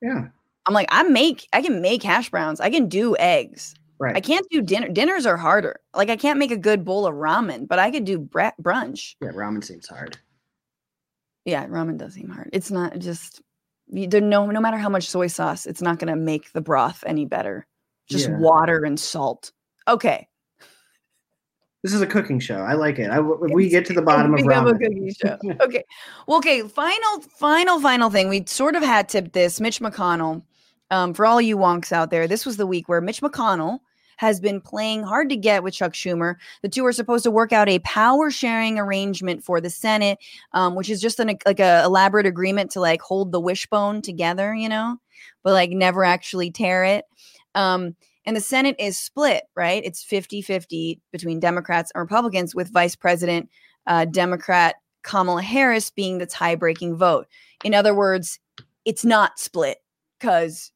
Yeah. I'm like, I make, I can make hash browns. I can do eggs. Right. I can't do dinner. Dinners are harder. Like I can't make a good bowl of ramen, but I could do bre- brunch. yeah, ramen seems hard. Yeah, ramen does seem hard. It's not just no no matter how much soy sauce, it's not going to make the broth any better. Just Yeah. water and salt. Okay. This is a cooking show. I like it. I, we get to the bottom of we have a ramen. cookie show. Okay. Well, okay. Final, final, final thing. We sort of had tipped this. Mitch McConnell, um, for all you wonks out there, this was the week where Mitch McConnell has been playing hard to get with Chuck Schumer. The two are supposed to work out a power sharing arrangement for the Senate, um, which is just an like a elaborate agreement to like hold the wishbone together, you know, but like never actually tear it. Um, and the Senate is split, right? It's 50 50 between Democrats and Republicans, with Vice President uh, Democrat Kamala Harris being the tie breaking vote. In other words, it's not split because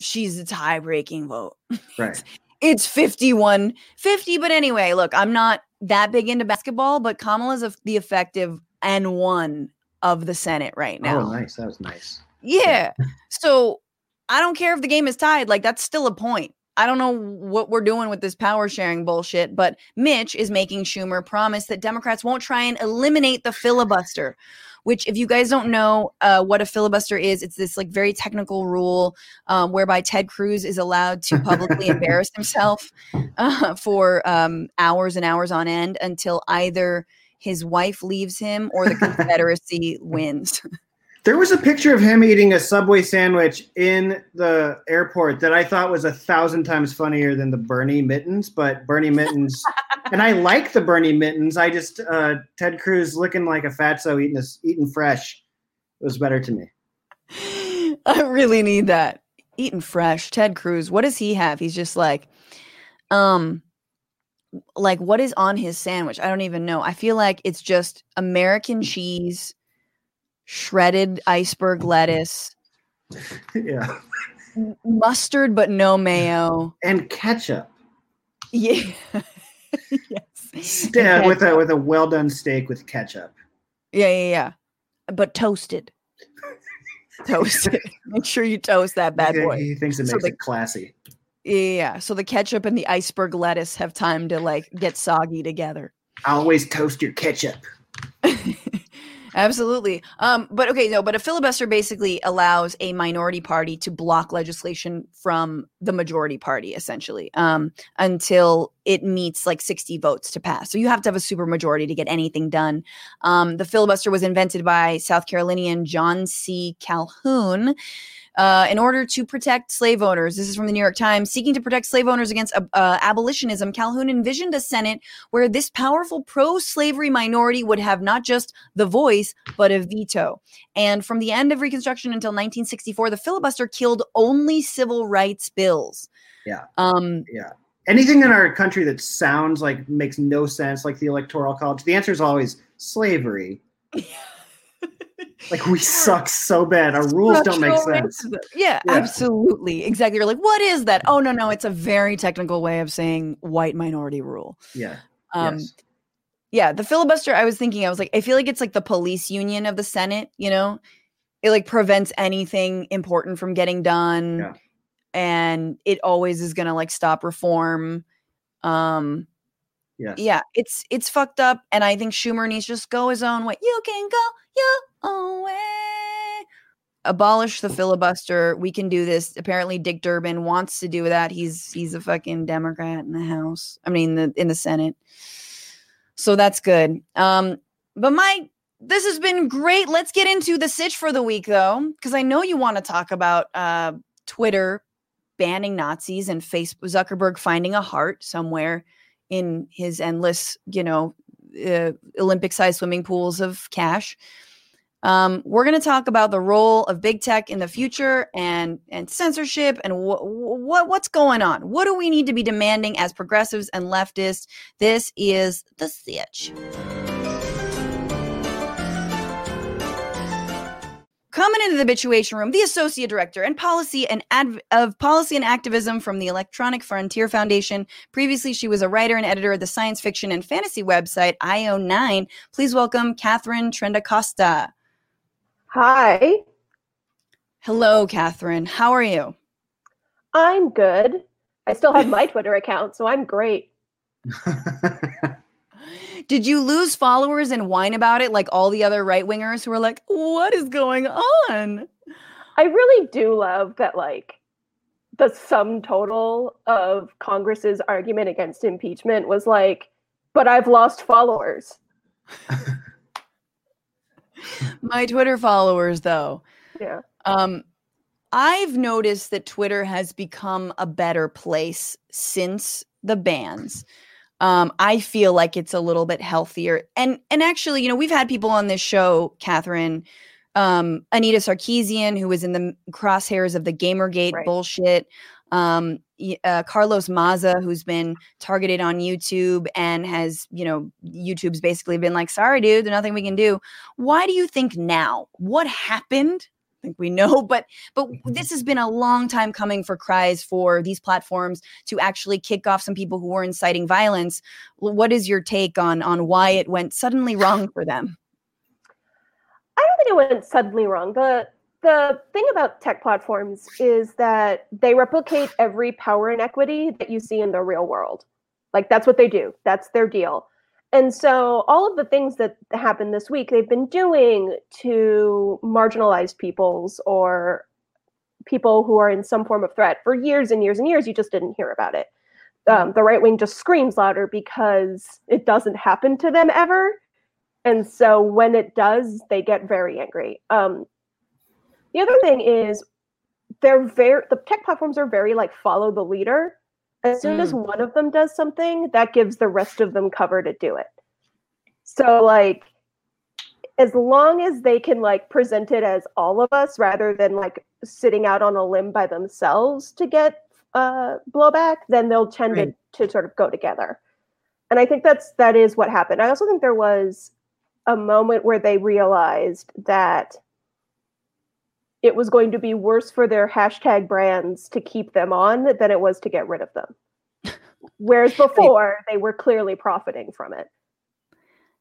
she's the tie breaking vote. Right. It's 51 50. But anyway, look, I'm not that big into basketball, but Kamala's a, the effective and one of the Senate right oh, now. Oh, nice. That was nice. Yeah. so I don't care if the game is tied. Like that's still a point. I don't know what we're doing with this power sharing bullshit, but Mitch is making Schumer promise that Democrats won't try and eliminate the filibuster. Which, if you guys don't know uh, what a filibuster is, it's this like very technical rule um, whereby Ted Cruz is allowed to publicly embarrass himself uh, for um, hours and hours on end until either his wife leaves him or the Confederacy wins. There was a picture of him eating a Subway sandwich in the airport that I thought was a thousand times funnier than the Bernie mittens. But Bernie mittens, and I like the Bernie mittens. I just uh, Ted Cruz looking like a fatso eating this eating fresh was better to me. I really need that. Eating fresh. Ted Cruz. What does he have? He's just like, um, like what is on his sandwich? I don't even know. I feel like it's just American cheese, shredded iceberg lettuce, yeah, mustard but no mayo. and ketchup. Yeah. yes. Sta- uh, with a with a well done steak with ketchup. Yeah, yeah, yeah. But toasted. toasted. Make sure you toast that bad boy. He thinks it So makes the- it classy. Yeah. So the ketchup and the iceberg lettuce have time to like get soggy together. Always toast your ketchup. Absolutely. Um, but okay, no, but a filibuster basically allows a minority party to block legislation from the majority party, essentially, um, until it meets like 60 votes to pass. So you have to have a super majority to get anything done. Um, the filibuster was invented by South Carolinian John C. Calhoun. Uh, in order to protect slave owners, this is from the New York Times. Seeking to protect slave owners against uh, uh, abolitionism, Calhoun envisioned a Senate where this powerful pro slavery minority would have not just the voice, but a veto. And from the end of Reconstruction until 1964, the filibuster killed only civil rights bills. Yeah. Um, Anything in our country that sounds like makes no sense, like the electoral college, the answer is always slavery. Like we suck so bad. Our rules don't make sense. Yeah, Yeah. absolutely. Exactly. You're like, what is that? Oh, no, no. It's a very technical way of saying white minority rule. Yeah. Um, yes. yeah the filibuster i was thinking i was like i feel like it's like the police union of the senate you know it like prevents anything important from getting done Yeah. and it always is gonna like stop reform um Yes. yeah it's it's fucked up and i think schumer needs to just go his own way. You can go your own way. Abolish the filibuster. We can do this. Apparently dick durbin wants to do that. He's he's a fucking democrat in the house i mean the in the senate. So that's good. Um but my this has been great. Let's get into the sitch for the week though because i know you want to talk about uh twitter banning nazis and facebook zuckerberg finding a heart somewhere in his endless you know uh, olympic sized swimming pools of cash um, we're going to talk about the role of big tech in the future and and censorship and wh- wh- what's going on. What do we need to be demanding as progressives and leftists? This is the Sitch. Coming into the Bitchuation Room, the associate director and policy and adv- of policy and activism from the Electronic Frontier Foundation. Previously, she was a writer and editor of the science fiction and fantasy website IO9. Please welcome Katharine Trendacosta. Hi, Hello, Katharine. How are you? I'm good. I still have my Twitter account, so I'm great. Did you lose followers and whine about it like all the other right wingers who are like, what is going on? I really do love that, like, the sum total of Congress's argument against impeachment was like, but I've lost followers. My Twitter followers, though. Yeah. Um, I've noticed that Twitter has become a better place since the bans. Um, I feel like it's a little bit healthier. And and actually, you know, we've had people on this show, Katharine, um, Anita Sarkeesian, who was in the crosshairs of the Gamergate right. bullshit. Um, uh, Carlos Maza, who's been targeted on YouTube and has, you know, YouTube's basically been like, sorry, dude, there's nothing we can do. Why do you think now? What happened think we know but but mm-hmm. this has been a long time coming for cries for these platforms to actually kick off some people who were inciting violence. What is your take on on why it went suddenly wrong for them? I don't think it went suddenly wrong. The the thing about tech platforms is that they replicate every power inequity that you see in the real world. Like that's what they do. That's their deal and so all of the things that happened this week they've been doing to marginalized peoples or people who are in some form of threat for years and years and years. You just didn't hear about it. Um, the right wing just screams louder because it doesn't happen to them ever. And so when it does they get very angry. Um, the other thing is they're very the tech platforms are very like follow the leader as soon mm. as one of them does something, that gives the rest of them cover to do it. So like as long as they can like present it as all of us rather than like sitting out on a limb by themselves to get uh, blowback, then they'll tend right. to, to sort of go together. And I think that's that is what happened. I also think there was a moment where they realized that it was going to be worse for their hashtag brands to keep them on than it was to get rid of them. Whereas before, they were clearly profiting from it.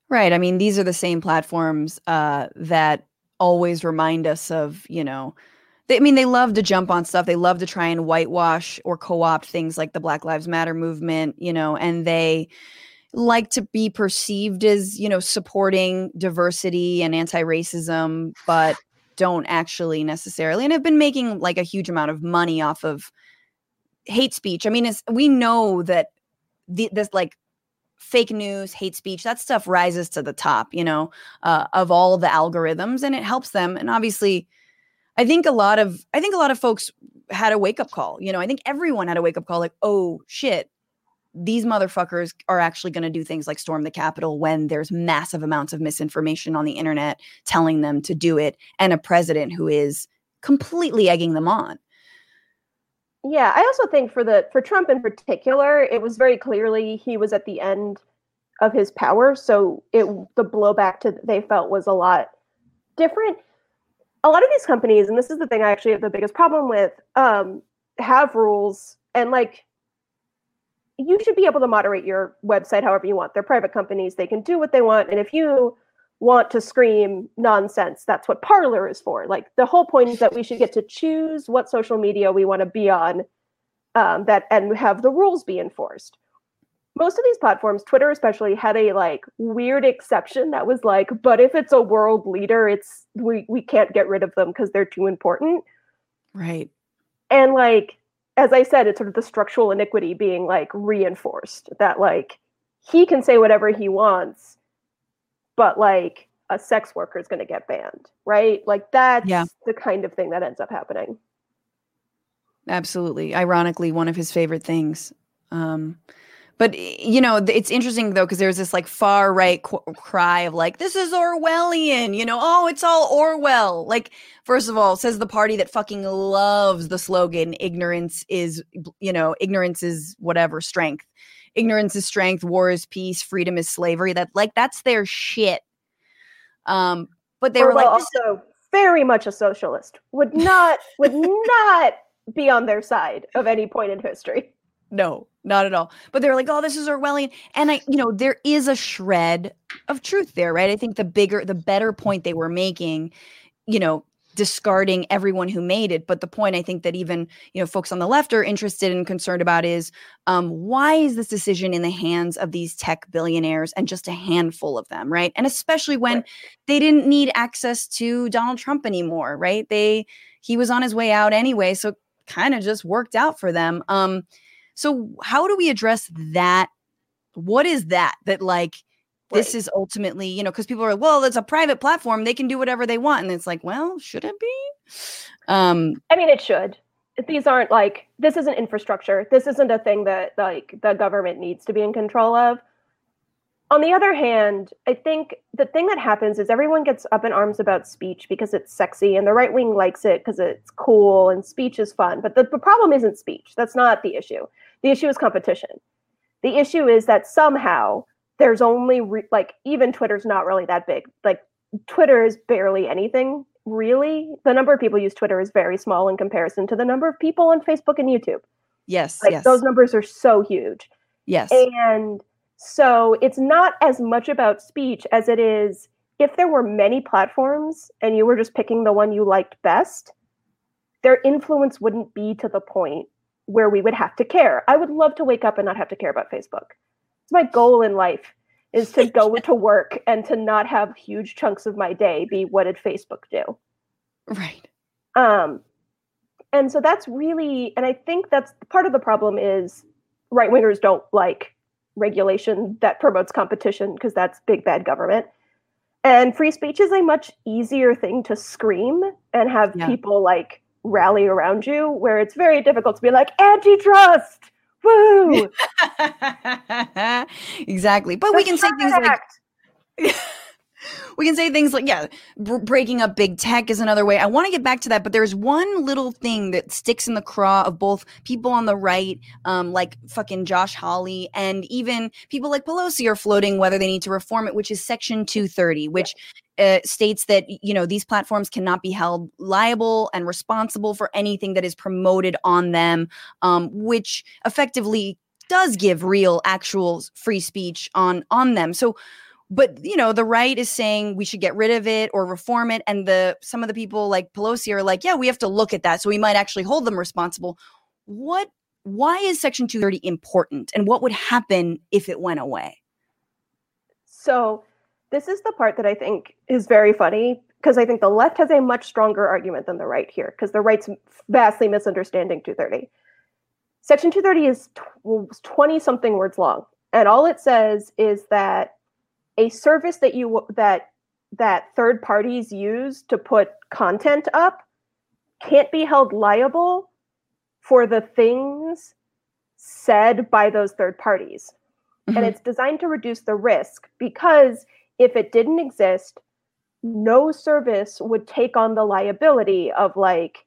Right. I mean, these are the same platforms uh, that always remind us of, you know, they, I mean, they love to jump on stuff. They love to try and whitewash or co opt things like the Black Lives Matter movement, you know, and they like to be perceived as, you know, supporting diversity and anti racism, but don't actually necessarily and have been making like a huge amount of money off of hate speech. I mean, we know that the, this like fake news, hate speech, that stuff rises to the top, you know, uh, of all the algorithms, and it helps them. And obviously, I think a lot of I think a lot of folks had a wake up call. You know, I think everyone had a wake up call, like, oh shit, these motherfuckers are actually going to do things like storm the Capitol when there's massive amounts of misinformation on the internet telling them to do it, and a president who is completely egging them on. Yeah, I also think for the for Trump in particular, it was very clearly he was at the end of his power, so it the blowback to they felt was a lot different. A lot of these companies, and this is the thing I actually have the biggest problem with, um, have rules and like you should be able to moderate your website however you want. They're private companies, they can do what they want. And if you want to scream nonsense, that's what Parler is for. Like the whole point is that we should get to choose what social media we want to be on um, that and have the rules be enforced. Most of these platforms, Twitter especially, had a like weird exception that was like, but if it's a world leader, it's we we can't get rid of them because they're too important. Right. And like as I said, it's sort of the structural iniquity being like reinforced that like he can say whatever he wants, but like a sex worker is going to get banned, right? Like that's yeah. the kind of thing that ends up happening. Absolutely. Ironically, one of his favorite things. Um, but you know, it's interesting though because there's this like far right qu- cry of like, "This is Orwellian," you know. Oh, it's all Orwell. Like, first of all, says the party that fucking loves the slogan "Ignorance is," you know, ignorance is whatever strength. Ignorance is strength. War is peace. Freedom is slavery. That like that's their shit. Um, but they Orwell were like also very much a socialist. Would not would not be on their side of any point in history. No, not at all. But they're like, oh, this is Orwellian. And I, you know, there is a shred of truth there, right? I think the bigger, the better point they were making, you know, discarding everyone who made it. But the point I think that even you know folks on the left are interested and concerned about is um, why is this decision in the hands of these tech billionaires and just a handful of them, right? And especially when Right. they didn't need access to Donald Trump anymore, right? They he was on his way out anyway, so kind of just worked out for them. Um, so how do we address that? What is that that like this Right. is ultimately, you know, because people are, like, well, it's a private platform, they can do whatever they want. And it's like, well, should it be? Um, I mean, it should. These aren't like this isn't infrastructure. This isn't a thing that like the government needs to be in control of. On the other hand, I think the thing that happens is everyone gets up in arms about speech because it's sexy, and the right wing likes it because it's cool and speech is fun. But the, the problem isn't speech. That's not the issue. The issue is competition. The issue is that somehow there's only re- like even Twitter's not really that big. Like Twitter is barely anything really. The number of people use Twitter is very small in comparison to the number of people on Facebook and YouTube. yes, Like yes, those numbers are so huge. yes. And so it's not as much about speech as it is if there were many platforms and you were just picking the one you liked best, their influence wouldn't be to the point where we would have to care. I would love to wake up and not have to care about Facebook. It's my goal in life is to go to work and to not have huge chunks of my day be what did Facebook do? right. Um, and so that's really, and I think that's part of the problem is right wingers don't like regulation that promotes competition because that's big bad government. And free speech is a much easier thing to scream and have Yeah. people like rally around you, where it's very difficult to be like antitrust, woo, exactly. But we the can say things like we can say things like yeah br- breaking up big tech is another way. I want to get back to that but there's one little thing that sticks in the craw of both people on the right um, like fucking josh hawley and even people like pelosi are floating whether they need to reform it which is section 230 which uh, states that you know these platforms cannot be held liable and responsible for anything that is promoted on them um, which effectively does give real actual free speech on on them. So but you know the right is saying we should get rid of it or reform it and the some of the people like pelosi are like yeah we have to look at that so we might actually hold them responsible. What why is section 230 important and what would happen if it went away? So this is the part that I think is very funny because I think the left has a much stronger argument than the right here because the right's vastly misunderstanding 230. Section 230 is 20 something words long and all it says is that a service that you that that third parties use to put content up can't be held liable for the things said by those third parties and Mhm. it's designed to reduce the risk because if it didn't exist no service would take on the liability of like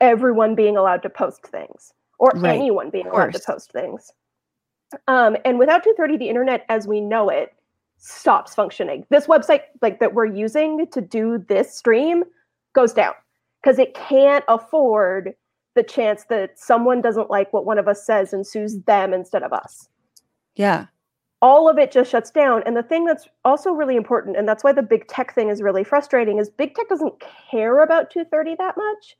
everyone being allowed to post things or Right, anyone being allowed to post things. Um, and without 230 the internet as we know it stops functioning. This website like that we're using to do this stream goes down because it can't afford the chance that someone doesn't like what one of us says and sues them instead of us. Yeah all of it just shuts down. And the thing that's also really important, and that's why the big tech thing is really frustrating, is big tech doesn't care about 230 that much.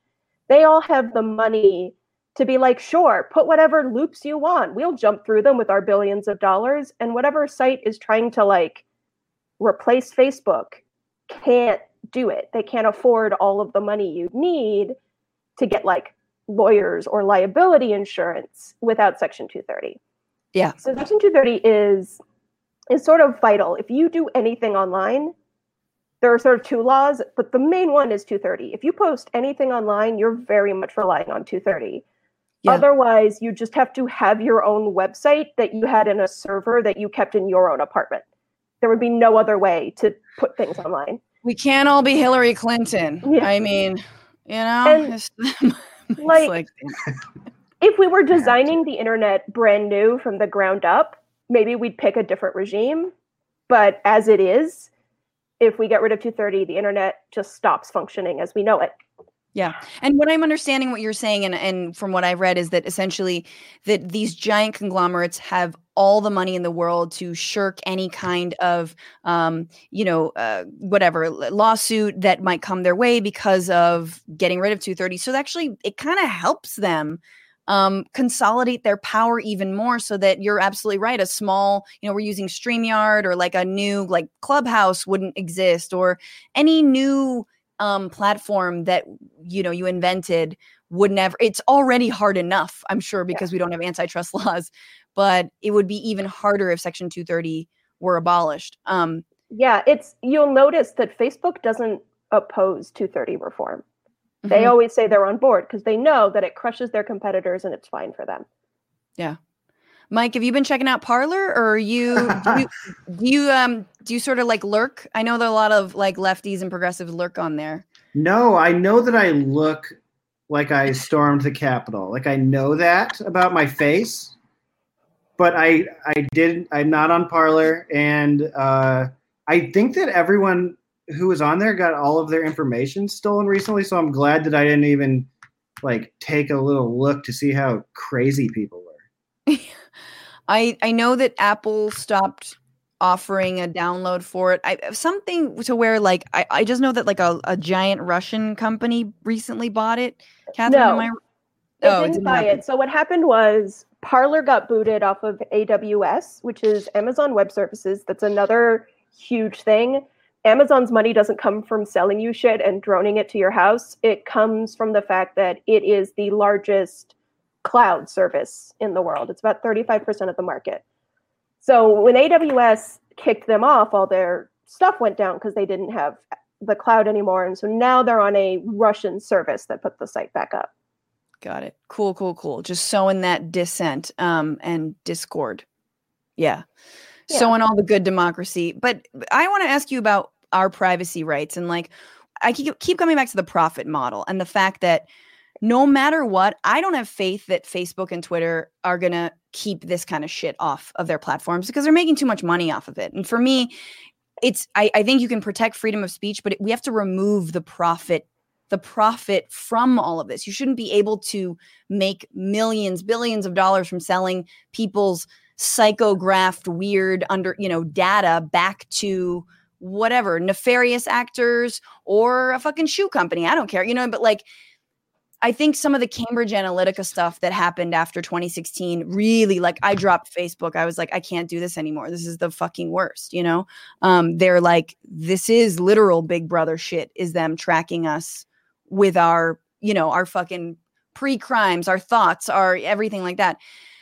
They all have the money to be like, sure, put whatever loops you want. We'll jump through them with our billions of dollars. And whatever site is trying to like replace Facebook can't do it. They can't afford all of the money you need to get like lawyers or liability insurance without Section 230. Yeah So Section 230 is is sort of vital. If you do anything online, there are sort of two laws, but the main one is 230. If you post anything online, you're very much relying on 230. Yeah. Otherwise, you just have to have your own website that you had in a server that you kept in your own apartment. There would be no other way to put things online. we can't all be hillary clinton Yeah. i mean you know And, it's, it's like- like If we were designing the internet brand new from the ground up, maybe we'd pick a different regime. But as it is, if we get rid of 230, the internet just stops functioning as we know it. Yeah. And what I'm understanding what you're saying and, and from what I've read is that essentially that these giant conglomerates have all the money in the world to shirk any kind of um, you know, uh, whatever lawsuit that might come their way because of getting rid of 230. So actually it kind of helps them um, consolidate their power even more so that you're absolutely right. A small, you know, we're using StreamYard or like a new like Clubhouse wouldn't exist or any new um, platform that you know you invented would never it's already hard enough i'm sure because yeah. we don't have antitrust laws but it would be even harder if section 230 were abolished um, yeah it's you'll notice that facebook doesn't oppose 230 reform mm-hmm. they always say they're on board because they know that it crushes their competitors and it's fine for them yeah Mike, have you been checking out Parler or you do you, do you um do you sort of like lurk? I know there are a lot of like lefties and progressives lurk on there. No, I know that I look like I stormed the Capitol. Like I know that about my face, but I I did I'm not on Parler, and uh, I think that everyone who was on there got all of their information stolen recently. So I'm glad that I didn't even like take a little look to see how crazy people were. I I know that Apple stopped offering a download for it. I something to where like I, I just know that like a, a giant Russian company recently bought it. Katharine, no, I, they oh, didn't, didn't buy happen. it. So what happened was Parler got booted off of AWS, which is Amazon Web Services. That's another huge thing. Amazon's money doesn't come from selling you shit and droning it to your house. It comes from the fact that it is the largest cloud service in the world. It's about 35% of the market. So when AWS kicked them off, all their stuff went down because they didn't have the cloud anymore. And so now they're on a Russian service that put the site back up. Got it. Cool, cool, cool. Just sowing that dissent um, and discord. Yeah. yeah. Sowing all the good democracy. But I want to ask you about our privacy rights and like I keep coming back to the profit model and the fact that no matter what, I don't have faith that Facebook and Twitter are going to keep this kind of shit off of their platforms because they're making too much money off of it. And for me, it's I, I think you can protect freedom of speech, but it, we have to remove the profit the profit from all of this. You shouldn't be able to make millions, billions of dollars from selling people's psychographed weird under, you know, data back to whatever, nefarious actors or a fucking shoe company. I don't care, you know, but like I think some of the Cambridge Analytica stuff that happened after 2016 really like I dropped Facebook. I was like, I can't do this anymore. This is the fucking worst, you know? Um, they're like, this is literal big brother shit, is them tracking us with our, you know, our fucking pre-crimes, our thoughts, our everything like that.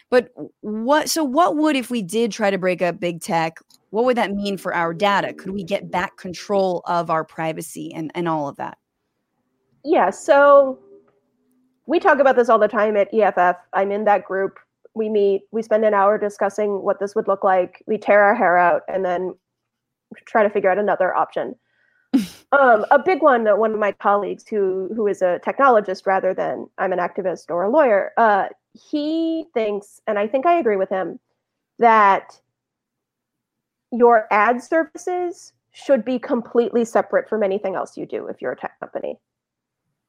But what so what would if we did try to break up big tech, what would that mean for our data? Could we get back control of our privacy and, and all of that? Yeah, so we talk about this all the time at EFF. I'm in that group. We meet, we spend an hour discussing what this would look like. We tear our hair out and then try to figure out another option. um, a big one that one of my colleagues who who is a technologist rather than I'm an activist or a lawyer, uh, he thinks, and I think I agree with him, that your ad services should be completely separate from anything else you do if you're a tech company.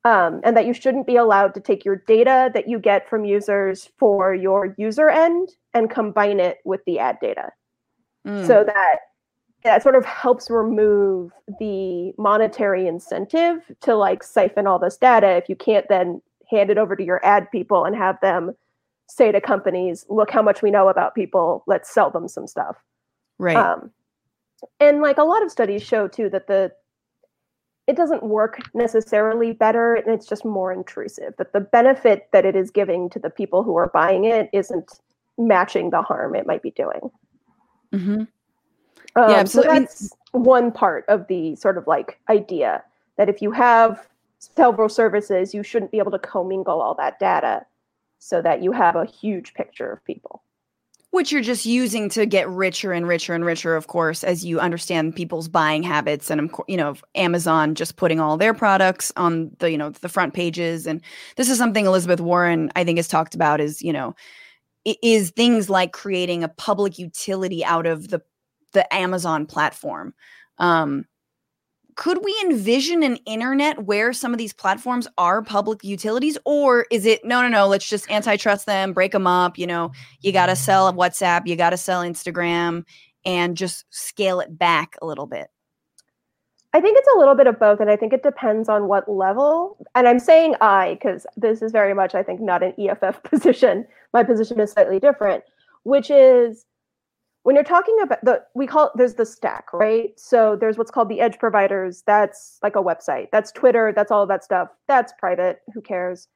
Um, and that you shouldn't be allowed to take your data that you get from users for your user end and combine it with the ad data. Mm. so that that sort of helps remove the monetary incentive to like siphon all this data. If you can't then hand it over to your ad people and have them say to companies look how much we know about people. Let's sell them some stuff. Right. Um, and like a lot of studies show too that the it doesn't work necessarily better and it's just more intrusive that the benefit that it is giving to the people who are buying it isn't matching the harm it might be doing. Mm-hmm. um, yeah so that's one part of the sort of like idea that if you have several services you shouldn't be able to commingle all that data so that you have a huge picture of people. Which you're just using to get richer and richer and richer of course as you understand people's buying habits and you know amazon just putting all their products on the you know the front pages. And this is something elizabeth warren i think has talked about is you know is things like creating a public utility out of the the amazon platform. Um could we envision an internet where some of these platforms are public utilities or is it no no no let's just antitrust them break them up you know you got to sell whatsapp you got to sell instagram and just scale it back a little bit I think it's a little bit of both, and I think it depends on what level. And I'm saying I because this is very much, I think, not an EFF position. My position is slightly different, which is when you're talking about the we call it, there's the stack, right? So there's what's called the edge providers. That's like a website. That's Twitter. That's all of that stuff. That's private. Who cares?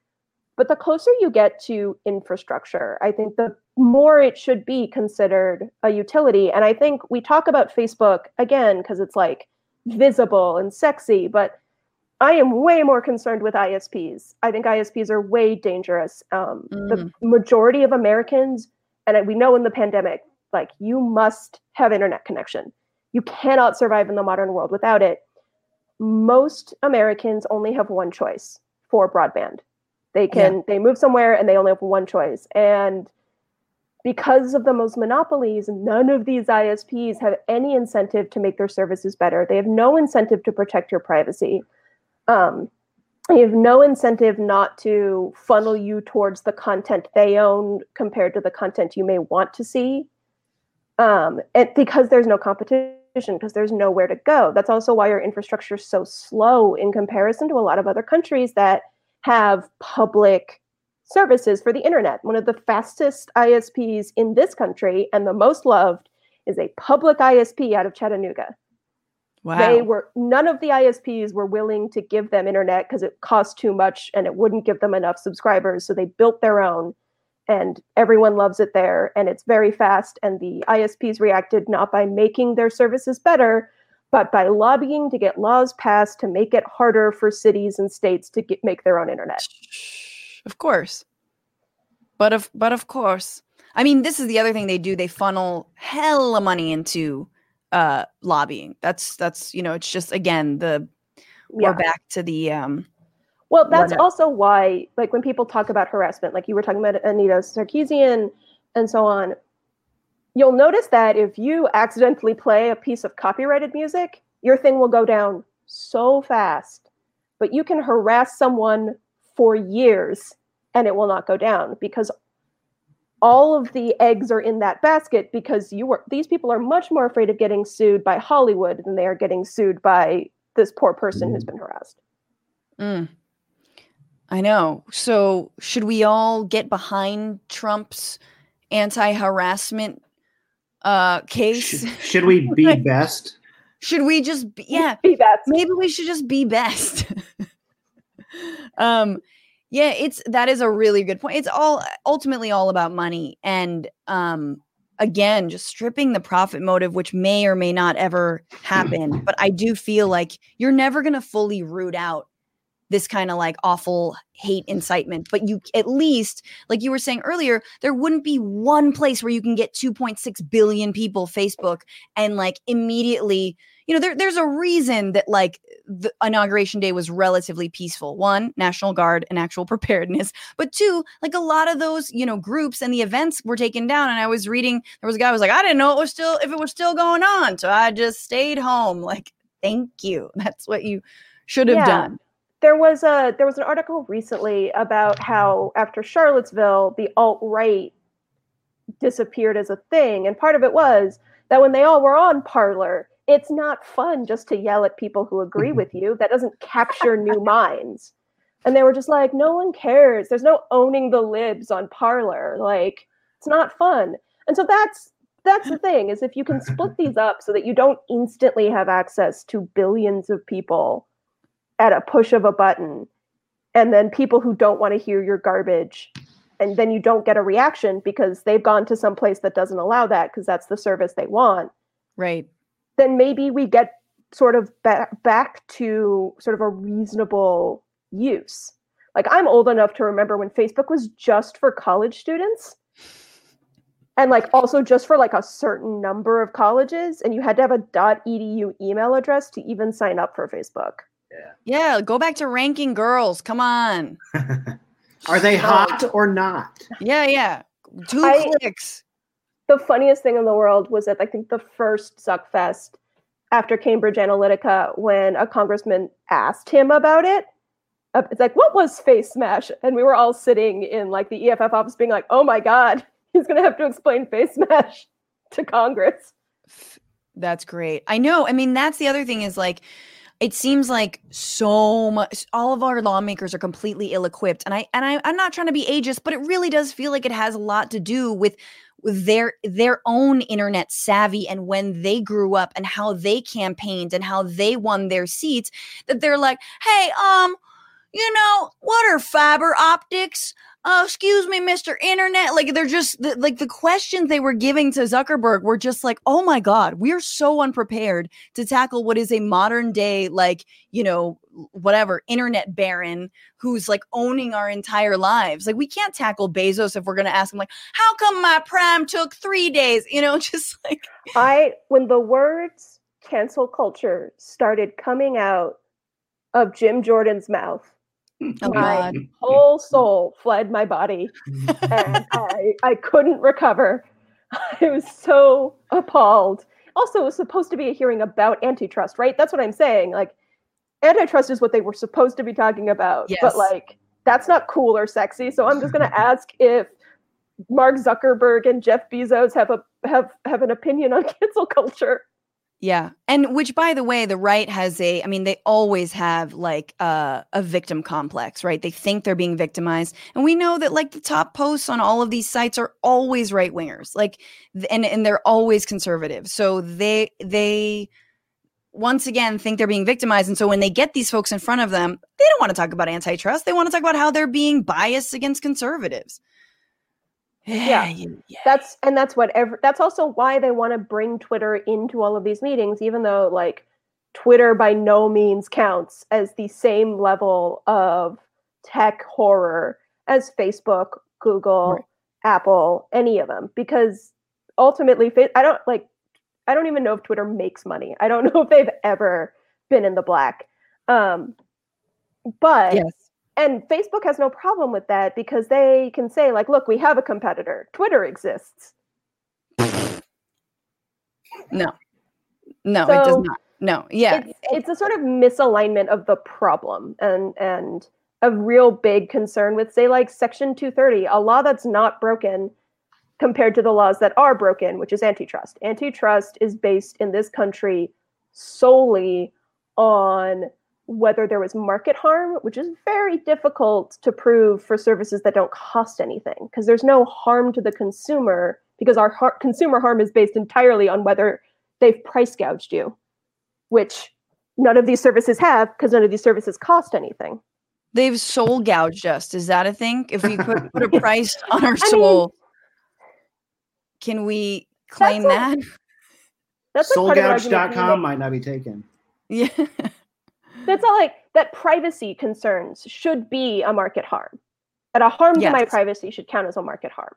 But the closer you get to infrastructure, I think the more it should be considered a utility. And I think we talk about Facebook again because it's like visible and sexy, but I am way more concerned with ISPs. I think ISPs are way dangerous. Um, mm. The majority of Americans, and we know in the pandemic, like you must have internet connection. You cannot survive in the modern world without it. Most Americans only have one choice for broadband. They can yeah. they move somewhere and they only have one choice. And because of the most monopolies, none of these ISPs have any incentive to make their services better. They have no incentive to protect your privacy. Um, they have no incentive not to funnel you towards the content they own compared to the content you may want to see. Um, and because there's no competition, because there's nowhere to go. That's also why our infrastructure is so slow in comparison to a lot of other countries that have public services for the internet. One of the fastest ISPs in this country and the most loved is a public ISP out of Chattanooga. Wow. They were none of the ISPs were willing to give them internet because it cost too much and it wouldn't give them enough subscribers. So they built their own and everyone loves it there and it's very fast. And the ISPs reacted not by making their services better, but by lobbying to get laws passed to make it harder for cities and states to get, make their own internet. Of course. But of but of course. I mean, this is the other thing they do. They funnel hella money into uh lobbying. That's that's you know, it's just again the yeah. we're back to the um well, that's also why, like, when people talk about harassment, like you were talking about Anita Sarkeesian and so on, you'll notice that if you accidentally play a piece of copyrighted music, your thing will go down so fast. But you can harass someone for years and it will not go down because all of the eggs are in that basket because you were these people are much more afraid of getting sued by Hollywood than they are getting sued by this poor person who's been harassed. Mm. I know. So should we all get behind Trump's anti-harassment uh case? Should, should we be best? Should we just be, yeah, be best. Maybe we should just be best. um yeah it's that is a really good point it's all ultimately all about money and um again just stripping the profit motive which may or may not ever happen but i do feel like you're never going to fully root out this kind of like awful hate incitement but you at least like you were saying earlier there wouldn't be one place where you can get 2.6 billion people facebook and like immediately you know, there, there's a reason that like the inauguration day was relatively peaceful. One, National Guard and actual preparedness, but two, like a lot of those, you know, groups and the events were taken down. And I was reading, there was a guy was like, I didn't know it was still if it was still going on, so I just stayed home. Like, thank you. That's what you should have yeah. done. There was a there was an article recently about how after Charlottesville, the alt right disappeared as a thing, and part of it was that when they all were on Parler it's not fun just to yell at people who agree mm-hmm. with you. That doesn't capture new minds. And they were just like, no one cares. There's no owning the libs on Parler. Like, it's not fun. And so that's that's the thing is if you can split these up so that you don't instantly have access to billions of people at a push of a button and then people who don't want to hear your garbage and then you don't get a reaction because they've gone to some place that doesn't allow that because that's the service they want right then maybe we get sort of ba- back to sort of a reasonable use. Like I'm old enough to remember when Facebook was just for college students and like also just for like a certain number of colleges and you had to have a .edu email address to even sign up for Facebook. Yeah. Yeah, go back to ranking girls. Come on. Are they hot or not? Yeah, yeah. Two I, clicks the funniest thing in the world was that I think the first Suckfest, after Cambridge Analytica when a congressman asked him about it. Uh, it's like, what was Facemash? And we were all sitting in like the EFF office being like, oh my God, he's going to have to explain Facemash to Congress. That's great. I know. I mean, that's the other thing is like, it seems like so much all of our lawmakers are completely ill-equipped and i and I, i'm not trying to be ageist but it really does feel like it has a lot to do with their their own internet savvy and when they grew up and how they campaigned and how they won their seats that they're like hey um you know what are fiber optics oh, excuse me, Mr. Internet. Like they're just the, like the questions they were giving to Zuckerberg were just like, oh my God, we are so unprepared to tackle what is a modern day, like, you know, whatever internet baron who's like owning our entire lives. Like we can't tackle Bezos if we're going to ask him like, how come my prime took three days? You know, just like I, when the words cancel culture started coming out of Jim Jordan's mouth, Oh, my God. whole soul fled my body and I, I couldn't recover. I was so appalled. Also, it was supposed to be a hearing about antitrust, right? That's what I'm saying. Like, antitrust is what they were supposed to be talking about, Yes. but like, that's not cool or sexy. So I'm just going to ask if Mark Zuckerberg and Jeff Bezos have a have have an opinion on cancel culture. Yeah. And which by the way, the right has a I mean, they always have like uh, a victim complex, right? They think they're being victimized. And we know that like the top posts on all of these sites are always right wingers. Like and and they're always conservative. So they they once again think they're being victimized and so when they get these folks in front of them, they don't want to talk about antitrust. They want to talk about how they're being biased against conservatives. Yeah. yeah. That's and that's what ever that's also why they want to bring Twitter into all of these meetings, even though like Twitter by no means counts as the same level of tech horror as Facebook, Google, Right. Apple, any of them, because ultimately, I don't like. I don't even know if Twitter makes money. I don't know if they've ever been in the black. Um, but Yes. And Facebook has no problem with that because they can say, like, look, we have a competitor. Twitter exists. No. No, it does not. No. Yeah. It's, it's a sort of misalignment of the problem and and a real big concern with say like section 230, a law that's not broken compared to the laws that are broken, which is antitrust. Antitrust is based in this country solely on whether there was market harm, which is very difficult to prove for services that don't cost anything because there's no harm to the consumer because our har- consumer harm is based entirely on whether they've price gouged you, which none of these services have because none of these services cost anything. They've soul gouged us. Is that a thing? If we put, put a price on our mean, soul, can we claim That's that? That's like part of the argument we Soulgouge.com might not be taken. Yeah. That's not like that privacy concerns should be a market harm. That a harm to my privacy should count as a market harm.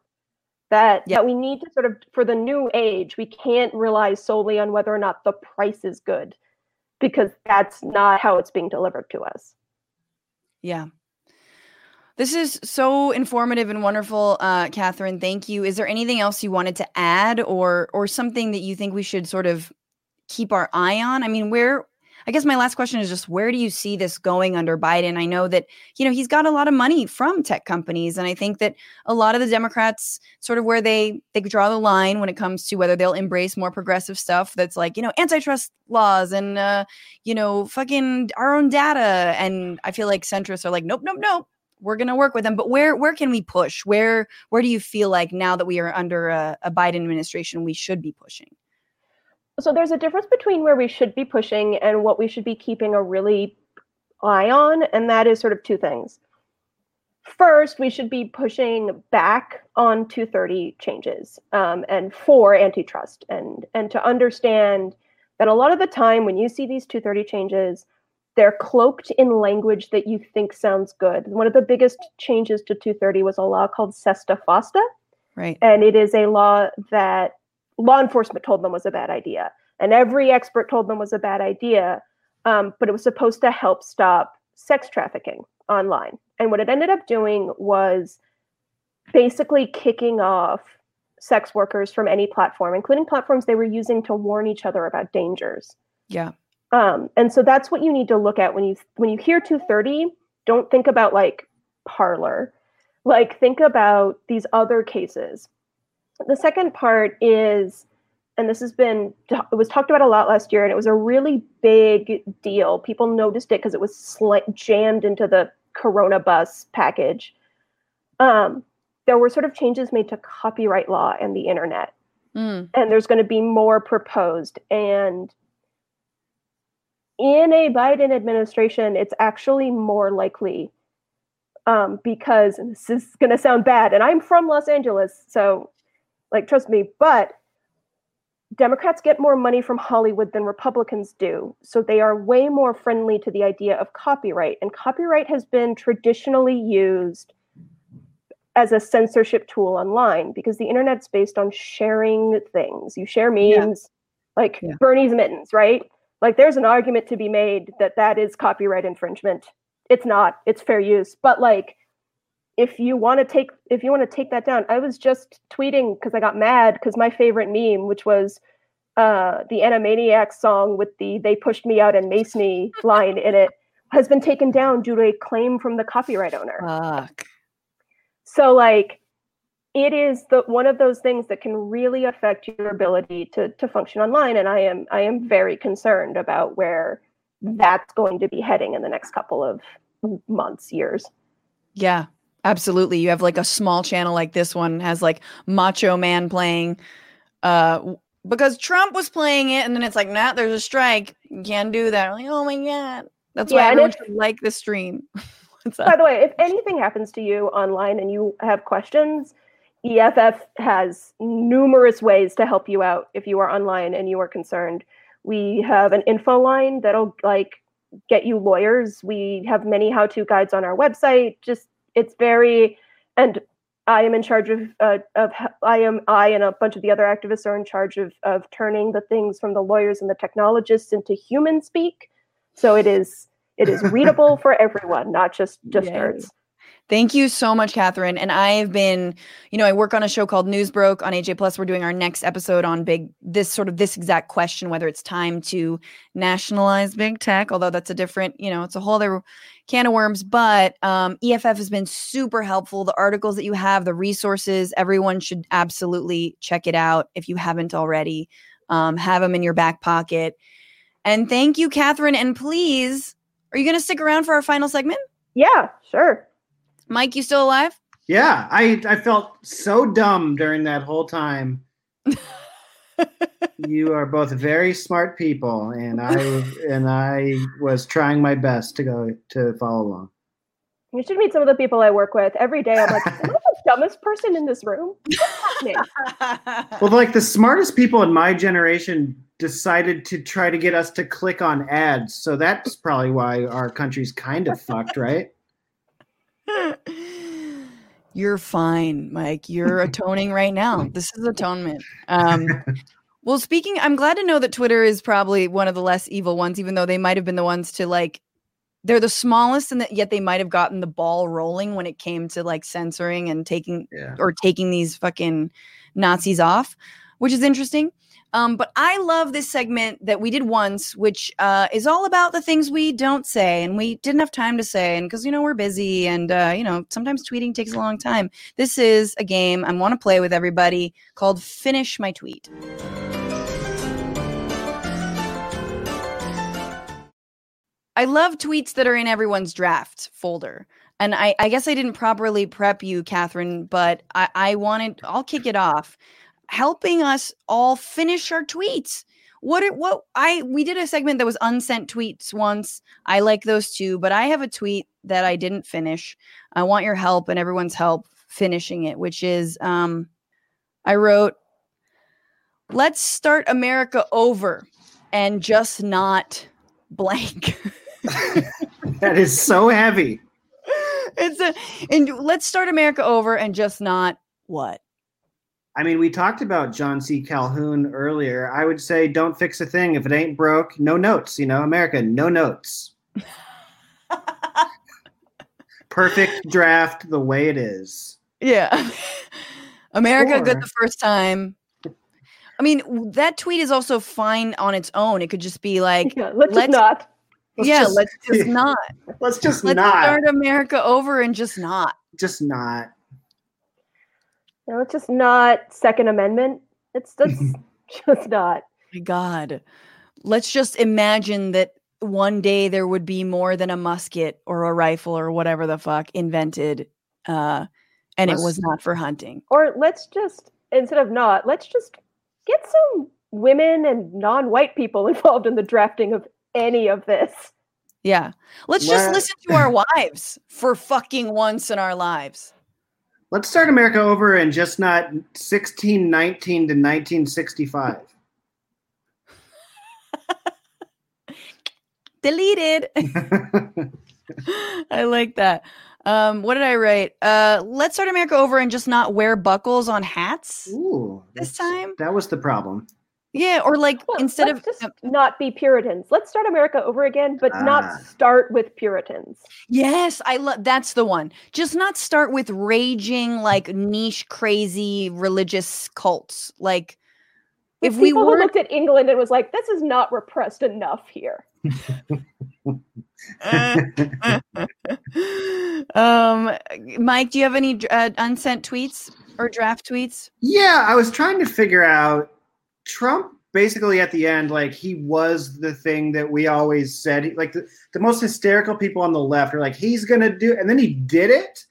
That, that we need to sort of for the new age, we can't rely solely on whether or not the price is good because that's not how it's being delivered to us. Yeah. This is so informative and wonderful, uh, Katharine. Thank you. Is there anything else you wanted to add, or or something that you think we should sort of keep our eye on? I mean, where? I guess my last question is just where do you see this going under Biden? I know that you know he's got a lot of money from tech companies, and I think that a lot of the Democrats sort of where they they draw the line when it comes to whether they'll embrace more progressive stuff that's like you know antitrust laws and uh, you know fucking our own data, and I feel like centrists are like nope, nope, nope. We're going to work with them. But where where can we push? Where where do you feel like now that we are under a, a biden administration we should be pushing So there's a difference between where we should be pushing and what we should be keeping a really eye on, and that is sort of two things. First, we should be pushing back on 230 changes um, and for antitrust, and and to understand that a lot of the time when you see these 230 changes, they're cloaked in language that you think sounds good. One of the biggest changes to 230 was a law called Sesta Fosta, right and it is a law that law enforcement told them was a bad idea and every expert told them was a bad idea um, but it was supposed to help stop sex trafficking online and what it ended up doing was basically kicking off sex workers from any platform including platforms they were using to warn each other about dangers Yeah. Um, and so that's what you need to look at when you when you hear 230. Don't think about like Parler. like think about these other cases. The second part is, and this has been it was talked about a lot last year, and it was a really big deal. People noticed it because it was sli- jammed into the coronavirus package. Um, there were sort of changes made to copyright law and the internet Mm. and there's going to be more proposed. And in a Biden administration, it's actually more likely um, because this is going to sound bad, and I'm from Los Angeles, so like trust me, but Democrats get more money from Hollywood than Republicans do. So they are way more friendly to the idea of copyright. And copyright has been traditionally used as a censorship tool online because the internet's based on sharing things. You share memes, like Yeah. Bernie's mittens, right? Like there's an argument to be made that that is copyright infringement. It's not. It's fair use. But like if you want to take if you want to take that down, I was just tweeting because I got mad because my favorite meme, which was uh, the Animaniacs song with the "They pushed me out and maced me" line in it, has been taken down due to a claim from the copyright owner. Fuck. So like it is the one of those things that can really affect your ability to to function online and I am I am very concerned about where that's going to be heading in the next couple of months, years. Yeah, absolutely. You have like a small channel like this one has like Macho Man playing uh because Trump was playing it and then it's like, nah, there's a strike. You can't do that. Like, oh my god. That's why Yeah, everyone if- should like the stream. What's By the way, if anything happens to you online and you have questions, EFF has numerous ways to help you out if you are online and you are concerned. We have an info line that'll like get you lawyers. We have many how-to guides on our website. Just it's very and I am in charge of uh, of I am I and a bunch of the other activists are in charge of of turning the things from the lawyers and the technologists into human speak. So it is it is readable for everyone, not just just Yay. nerds. Thank you so much, Katharine. And I've been, you know, I work on a show called Newsbroke on AJ Plus. We're doing our next episode on big this sort of this exact question, whether it's time to nationalize big tech, although that's a different, you know, it's a whole other can of worms. But um, EFF has been super helpful. The articles that you have, the resources, everyone should absolutely check it out if you haven't already. Um, have them in your back pocket. And thank you, Katharine. And please, are you going to stick around for our final segment? Yeah, sure. Mike, you still alive? Yeah, I I felt so dumb during that whole time. you are both very smart people, and I and I was trying my best to go to follow along. You should meet some of the people I work with every day. I'm like, am I the dumbest person in this room? Well, like the smartest people in my generation decided to try to get us to click on ads, so that's probably why our country's kind of fucked, right? You're fine, Mike. You're atoning right now. This is atonement. Um, well, speaking, I'm glad to know that Twitter is probably one of the less evil ones, even though they might have been the ones to like, they're the smallest, and that yet they might have gotten the ball rolling when it came to like censoring and taking Yeah. or taking these fucking Nazis off, which is interesting. Um, but I love this segment that we did once, which uh, is all about the things we don't say and we didn't have time to say, and because you know we're busy and uh, you know sometimes tweeting takes a long time. This is a game I want to play with everybody called Finish My Tweet. I love tweets that are in everyone's draft folder. And I, I guess I didn't properly prep you, Katharine, but I, I wanted, I'll kick it off. Helping us all finish our tweets. What are, what I we did a segment that was unsent tweets once. I like those too, but I have a tweet that I didn't finish. I want your help and everyone's help finishing it, which is um I wrote let's start America over and just not blank. That is so heavy. it's a and let's start America over and just not what? I mean, we talked about John C. Calhoun earlier. I would say don't fix a thing if it ain't broke. No notes, you know, America, no notes. Perfect draft the way it is. Yeah. America good the first time. I mean, that tweet is also fine on its own. It could just be like, Yeah, let's, let's- just not. Let's yeah, just- let's just not. Let's just Let's not. start America over and just not. Just not. You know, let's just not Second Amendment. It's that's just not. My God. Let's just imagine that one day there would be more than a musket or a rifle or whatever the fuck invented. Uh, and it Let's- was not for hunting. Or let's just instead of not, let's just get some women and non-white people involved in the drafting of any of this. Yeah. Let's just listen to our wives for fucking once in our lives. Let's start America over and just not 1619 to 1965. Deleted. I like that. Um, what did I write? Uh, let's start America over and just not wear buckles on hats Ooh, this time. That was the problem. Yeah, or like Well, instead let's of just uh, not be Puritans. Let's start America over again, but Ah. not start with Puritans. yes, I love that's the one. Just not start with raging like niche crazy religious cults. Like With if we people who were looked at England and was like, "This is not repressed enough here." um Mike, do you have any uh, unsent tweets or draft tweets? Yeah, I was trying to figure out Trump basically at the end, like he was the thing that we always said. Like the, the most hysterical people on the left are like, he's gonna do, and then he did it.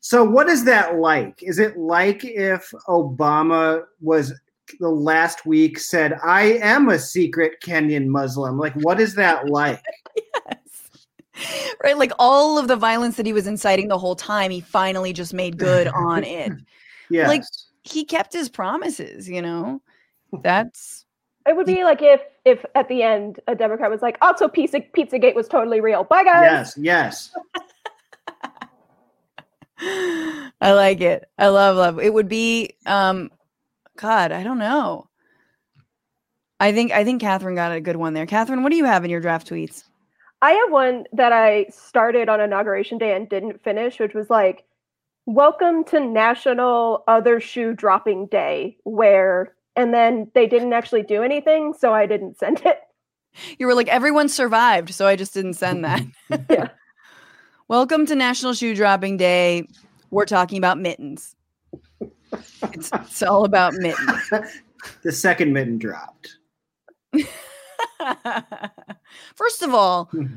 So what is that like? Is it like if Obama was the last week said, I am a secret Kenyan Muslim? Like, what is that like? Yes. Right, like all of the violence that he was inciting the whole time, he finally just made good on it. Yeah. Like he kept his promises, you know. That's It would be like if, if at the end a Democrat was like, "Also, Pizza Pizzagate was totally real." Bye, guys. yes, yes. I like it. I love love. It would be um God, I don't know. I think I think Katharine got a good one there. Katharine, what do you have in your draft tweets? I have one that I started on inauguration day and didn't finish, which was like, "Welcome to National Other Shoe Dropping Day," where and then they didn't actually do anything, so I didn't send it. You were like, everyone survived, so I just didn't send that. Yeah. Welcome to National Shoe Dropping Day. We're talking about mittens. It's, it's all about mittens. the second mitten dropped. First of all, mm-hmm.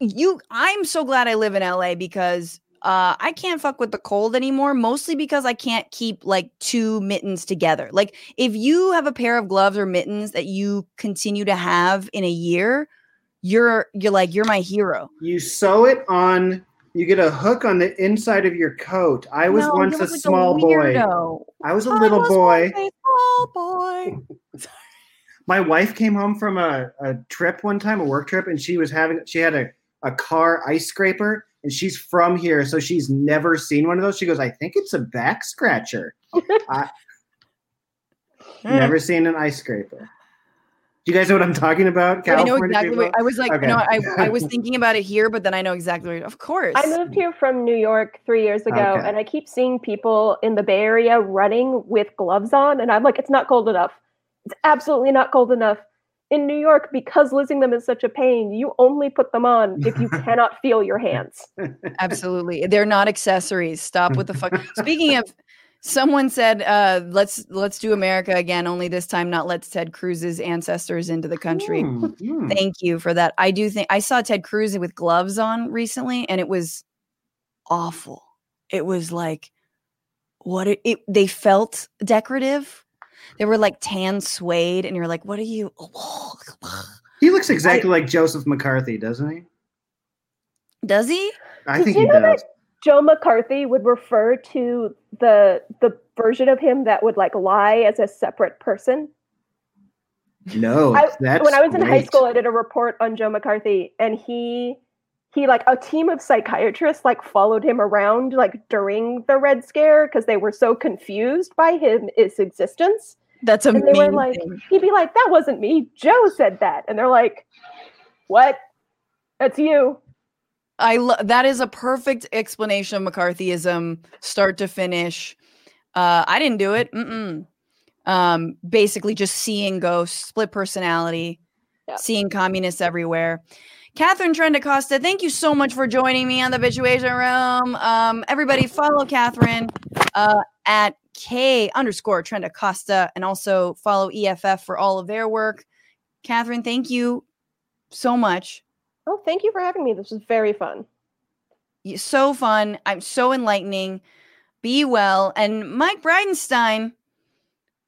you I'm so glad I live in LA because uh I can't fuck with the cold anymore, mostly because I can't keep like two mittens together. Like if you have a pair of gloves or mittens that you continue to have in a year, you're you're like you're my hero. You sew it on. You get a hook on the inside of your coat. I was No, once a like small boy. weirdo. I was a I little was boy. small boy. My wife came home from a, a trip one time, a work trip, and she was having she had a, a car ice scraper, and she's from here, so she's never seen one of those. She goes, I think it's a back scratcher. I, never seen an ice scraper. Do you guys know what I'm talking about? I know exactly what I was like. Okay. No, I, I was thinking about it here, but then I know exactly. What, of course, I moved here from New York three years ago, Okay. and I keep seeing people in the Bay Area running with gloves on, and I'm like, it's not cold enough. It's absolutely not cold enough. In New York, because losing them is such a pain, you only put them on if you cannot feel your hands. Absolutely. They're not accessories. Stop with the fuck. Speaking of someone said uh let's let's do America again, only this time not let Ted Cruz's ancestors into the country. Hmm, hmm. Thank you for that. I do think I saw Ted Cruz with gloves on recently and it was awful. It was like what it, it they felt decorative. They were like tan suede and you're like what are you He looks exactly like Joseph McCarthy, doesn't he? Does he? I Did think you he know that- does. Joe McCarthy would refer to the the version of him that would like lie as a separate person. No, I- when I was in high school, I did a report on Joe McCarthy, and he he like a team of psychiatrists like followed him around like during the Red Scare because they were so confused by him his existence. That's And amazing. they were like, he'd be like, "That wasn't me. Joe said that," and they're like, "What? That's you." I lo- that is a perfect explanation of McCarthyism, start to finish. Uh, I didn't do it. Mm-mm. Um, basically just seeing ghosts, split personality, Yeah. seeing communists everywhere. Katharine Trendacosta, thank you so much for joining me on the Bitchuation Room. Um, everybody follow Katharine uh, at K underscore Trendacosta and also follow EFF for all of their work. Katharine, thank you so much. Oh, thank you for having me. This was very fun. So fun. I'm so enlightening. Be well. And Mike Bridenstine,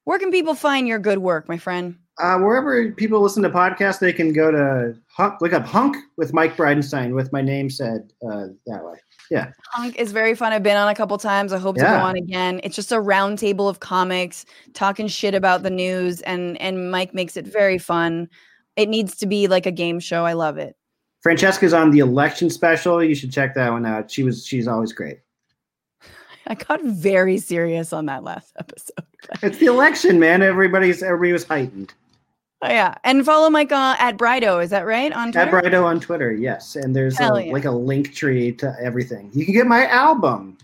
where can people find your good work, my friend? Uh, wherever people listen to podcasts, they can go to Hunk, look up Hunk with Mike Bridenstine with my name said uh, that way. Yeah. Hunk is very fun. I've been on a couple times. I hope to go on again. It's just a round table of comics talking shit about the news, and and Mike makes it very fun. It needs to be like a game show. I love it. Francesca's on the election special. You should check that one out. She was she's always great. I got very serious on that last episode. It's the election, man. Everybody's everybody was heightened. Oh, yeah, and follow Mike uh, at Brido. Is that right on Twitter? At? Brido on Twitter, yes. And there's a, yeah. like a link tree to everything. You can get my album.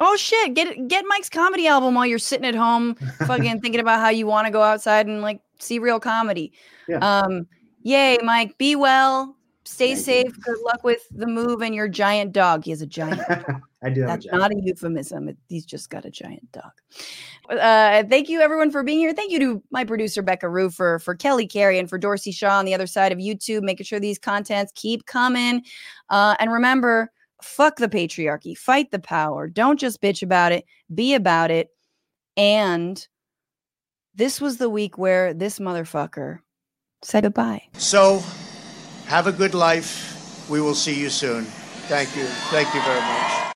Oh shit! Get get Mike's comedy album while you're sitting at home, fucking thinking about how you want to go outside and like see real comedy. Yeah. Um, yay, Mike. Be well. Stay Thank you. safe. Good luck with the move and your giant dog. He has a giant. I do have That's a not a euphemism. It- He's just got a giant dog. Uh, thank you, everyone, for being here. Thank you to my producer, Becca Rufer, for Kelly Carey, and for Dorsey Shaw on the other side of YouTube, making sure these contents keep coming. Uh, and remember, fuck the patriarchy, fight the power. Don't just bitch about it, be about it. And this was the week where this motherfucker said goodbye. So, have a good life. We will see you soon. Thank you. Thank you very much.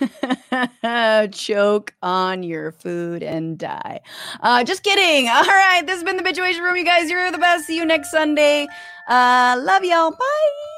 Choke on your food and die. Uh, just kidding. All right, this has been the Bitchuation Room, you guys. You're the best. See you next Sunday. Uh, love y'all. Bye.